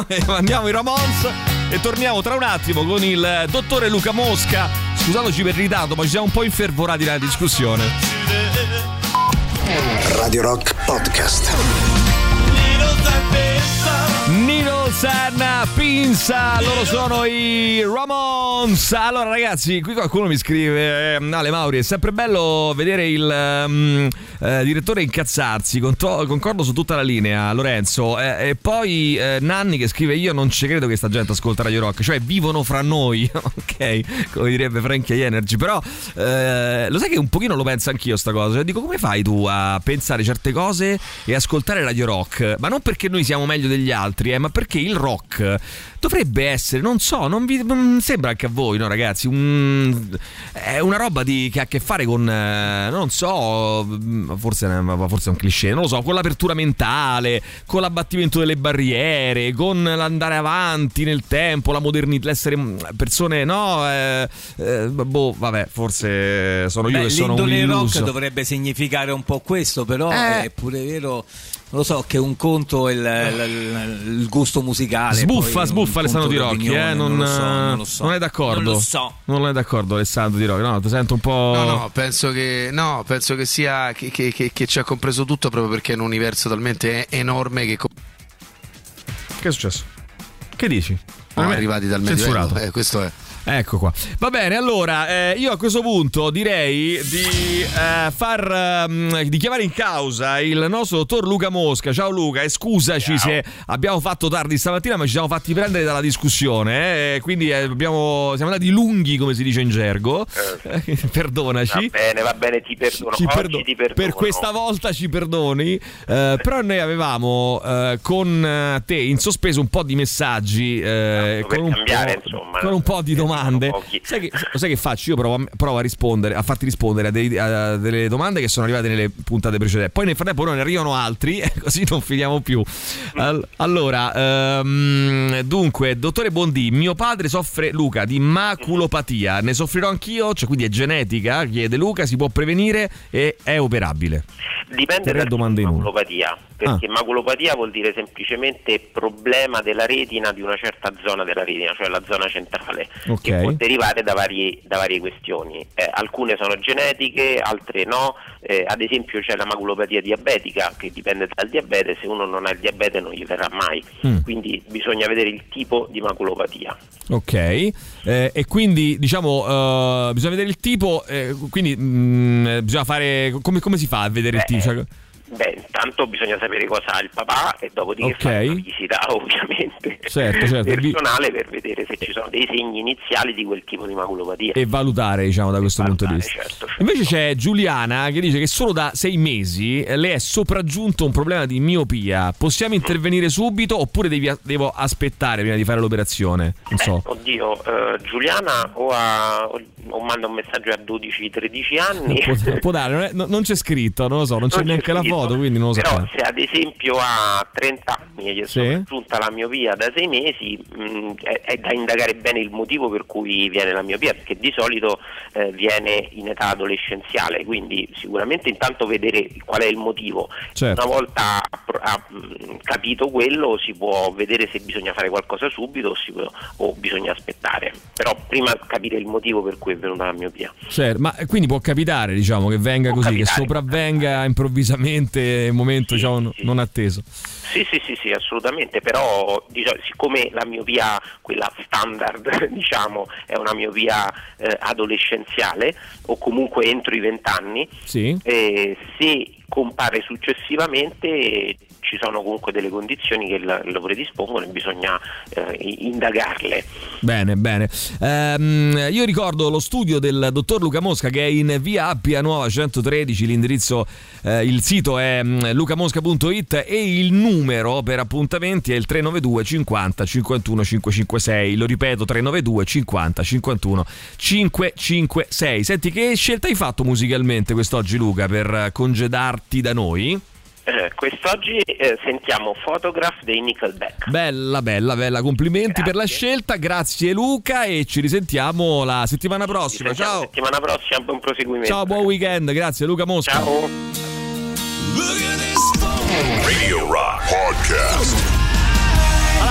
e mandiamo i Ramones e torniamo tra un attimo con il dottore Luca Mosca. Scusateci per il ritardo, ma ci siamo un po' infervorati nella discussione. Radio Rock Podcast. Nicholson Pinza, loro sono i Ramones. Allora, ragazzi, qui qualcuno mi scrive: ehm, Ale Mauri, è sempre bello vedere il ehm, eh, direttore incazzarsi. Conto- concordo su tutta la linea, Lorenzo. Eh, e poi eh, Nanni che scrive: Io non ci credo che sta gente ascolta Radio Rock, cioè vivono fra noi, ok? Come direbbe Frankie Energy. Però eh, lo sai che un pochino lo penso anch'io, sta cosa. Cioè, dico, come fai tu a pensare certe cose e ascoltare Radio Rock? Ma non perché noi siamo meglio degli altri, eh, ma perché il rock dovrebbe essere, non so, non vi non sembra anche a voi, no, ragazzi? Un- è una roba di- che ha a che fare con, eh, non so, mm, forse, forse è un cliché, non lo so, con l'apertura mentale, con l'abbattimento delle barriere, con l'andare avanti nel tempo, la modernità, l'essere mm, persone, no? eh, eh, boh, vabbè, forse sono io Beh, che sono un l'indole rock illuso. dovrebbe significare un po' questo, però Eh. è pure vero. Non lo so, che un conto è il, il- il gusto musicale. Sbuffa, sbuffa Alessandro Di Rocchi, eh? non, non lo so, non lo so. non è d'accordo. Non lo so. Non è d'accordo Alessandro Di Rocchi, no, ti sento un po'... No, no, penso che, no, penso che sia che, che- che- che ci ha compreso tutto proprio perché è un universo talmente enorme che Che è successo? Che dici? siamo arrivati dal Medioevo. Censurato. Eh, questo è. Ecco qua. Va bene, allora eh, io a questo punto direi di eh, far ehm, di chiamare in causa il nostro dottor Luca Mosca. Ciao Luca, e scusaci se abbiamo fatto tardi stamattina, ma ci siamo fatti prendere dalla discussione. eh, quindi eh, abbiamo- siamo andati lunghi, come si dice in gergo. Eh, Perdonaci. Va bene, va bene, ti perdono. Ci perdo- ti perdono. per questa volta ci perdoni, eh, però noi avevamo con te in sospeso un po' di messaggi eh, per con, un cambiare, po', con un po' di domande. Pochi. Sai che, sai che faccio? Io provo a, provo a rispondere, a farti rispondere a, dei- a delle domande che sono arrivate nelle puntate precedenti. Poi nel frattempo ora ne arrivano altri, così non finiamo più. Al- allora, ehm, dunque, dottore Bondi, mio padre soffre, Luca, di maculopatia. Ne soffrirò anch'io, cioè quindi è genetica, chiede Luca, si può prevenire e è operabile. Dipende da domande maculopatia, perché maculopatia vuol dire semplicemente problema della retina di una certa zona della retina, cioè la zona centrale, Ok. Che può derivare da, vari- da varie questioni. Eh, alcune sono genetiche, altre no. Eh, ad esempio c'è la maculopatia diabetica che dipende dal diabete, se uno non ha il diabete non gli verrà mai. Mm. Quindi bisogna vedere il tipo di maculopatia. Ok, eh, e quindi diciamo eh, bisogna vedere il tipo, eh, quindi mm, eh, bisogna fare come, come si fa a vedere il tipo? Cioè- Beh, intanto bisogna sapere cosa ha il papà e dopodiché Ok. fare una visita ovviamente Certo, certo. personale per vedere se ci sono dei segni iniziali di quel tipo di maculopatia. e valutare, diciamo, da questo punto di vista. certo, Invece c'è Giuliana che dice che solo da sei mesi eh, le è sopraggiunto un problema di miopia. Possiamo intervenire subito oppure devi- devo aspettare prima di fare l'operazione? Non so. Oddio, eh, Giuliana o, ha, o, manda un messaggio a 12-13 anni. Può, può dare, non, è- no- non c'è scritto, non lo so, non c'è Non c'è neanche la scritto, foto, quindi non lo Però sappiamo. se ad esempio a 30 anni gli è Sì. sopraggiunta la miopia da sei mesi, mh, è, è da indagare bene il motivo per cui viene la miopia, perché di solito eh, viene in età adolescenziale, quindi sicuramente intanto vedere qual è il motivo. Certo. Una volta ah, mh, capito quello si può vedere se bisogna fare qualcosa subito può- o bisogna aspettare, però prima capire il motivo per cui è venuta la miopia. Certo, ma quindi può capitare, diciamo, che venga così, che sopravvenga improvvisamente un momento diciamo, n- non atteso. Sì, sì, sì, sì, assolutamente, però diciamo, siccome la miopia, quella standard, diciamo, è una miopia eh, adolescenziale o comunque entro i vent'anni, Sì. eh, se compare successivamente ci sono comunque delle condizioni che lo predispongono e bisogna eh, indagarle. Bene, bene. Ehm, io ricordo lo studio del dottor Luca Mosca che è in via Appia Nuova 113, l'indirizzo, eh, il sito è mm, lucamosca.it e il numero per appuntamenti è il 392 50 51 556. Lo ripeto, 392 50 51 556. Senti, che scelta hai fatto musicalmente quest'oggi Luca per congedarti da noi? Eh, quest'oggi eh, sentiamo Photograph dei Nickelback. Bella, bella, bella. Complimenti per la scelta. Grazie Luca e ci risentiamo la settimana prossima. Ciao. Settimana prossima, buon proseguimento. Ciao, buon weekend. Grazie Luca Mosca. Ciao. Radio Rock Podcast.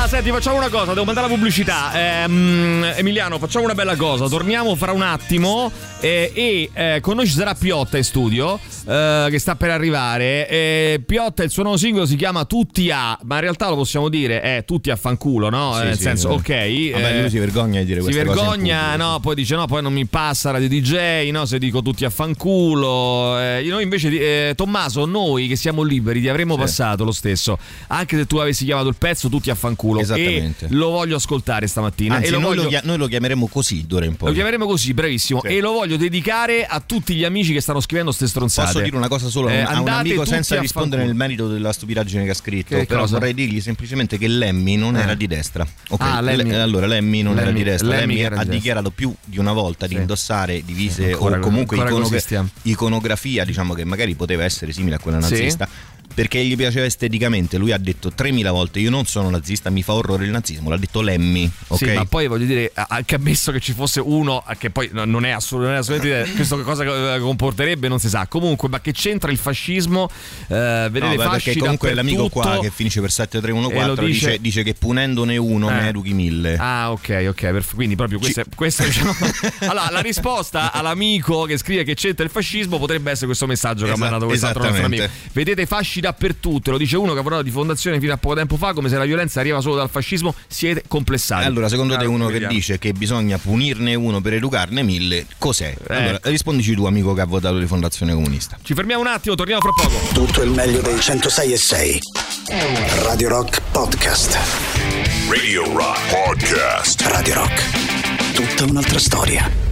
Allora, senti, facciamo una cosa, devo mandare la pubblicità. Ehm, Emiliano, facciamo una bella cosa. Torniamo fra un attimo eh, e eh, con noi ci sarà Piotta in studio, eh, che sta per arrivare. Eh, Piotta, il suo nuovo singolo si chiama Tutti a, ma in realtà lo possiamo dire, è Tutti a fanculo, no? Sì, Nel sì, senso, sì. ok. Vabbè, eh, lui si vergogna di dire si queste cose in vergogna, no, poi dice no, poi non mi passa radio DJ, no, se dico tutti a fanculo. Eh, noi invece, di- eh, Tommaso, noi che siamo liberi ti avremmo passato lo stesso, anche se tu avessi chiamato il pezzo tutti a fanculo. Esattamente. E lo voglio ascoltare stamattina. Anzi, e lo noi, voglio... lo chia- noi lo chiameremo così d'ora in poi. Lo chiameremo così, bravissimo. Sì. E lo voglio dedicare a tutti gli amici che stanno scrivendo ste stronzate. Posso dire una cosa solo a Eh, un- a un andate amico senza rispondere nel merito della stupidaggine che ha scritto. Che però cosa? vorrei dirgli semplicemente che Lemmy non Eh. era di destra. Ok, Ah, Lemmy. Le- allora Lemmy non era Lemmy- di destra. Lemmy Lemmy, era di ha dichiarato più di una volta di indossare divise Ancora o co- comunque iconogra- iconografia, diciamo che magari poteva essere simile a quella Sì. nazista. Perché gli piaceva esteticamente, lui ha detto 3000 volte io non sono nazista, mi fa orrore il nazismo, l'ha detto Lemmy, ok? Sì, ma poi voglio dire, anche ammesso che ci fosse uno, che poi no- non è assolutamente, questo che cosa eh, comporterebbe, non si sa. Comunque, ma che c'entra il fascismo? Eh, vedete No, perché comunque l'amico qua che finisce per E 7314 lo dice- dice, dice che punendone uno Eh. ne educhi mille. Ah, ok, ok. perf- quindi proprio questa, questa diciamo- allora, la risposta all'amico che scrive che c'entra il fascismo potrebbe essere questo messaggio che ha mandato quest'altro nostro amico. Vedete fasci dappertutto, lo dice uno che ha parlato di fondazione fino a poco tempo fa, come se la violenza arriva solo dal fascismo, siete complessati. Allora, secondo te uno che dice che bisogna punirne uno per educarne mille, cos'è? Eh. Allora, rispondici tu, amico che ha votato di Fondazione Comunista. Ci fermiamo un attimo, torniamo fra poco. Tutto il meglio dei 106 e 6. Radio Rock Podcast. Radio Rock Podcast. Radio Rock. Tutta un'altra storia.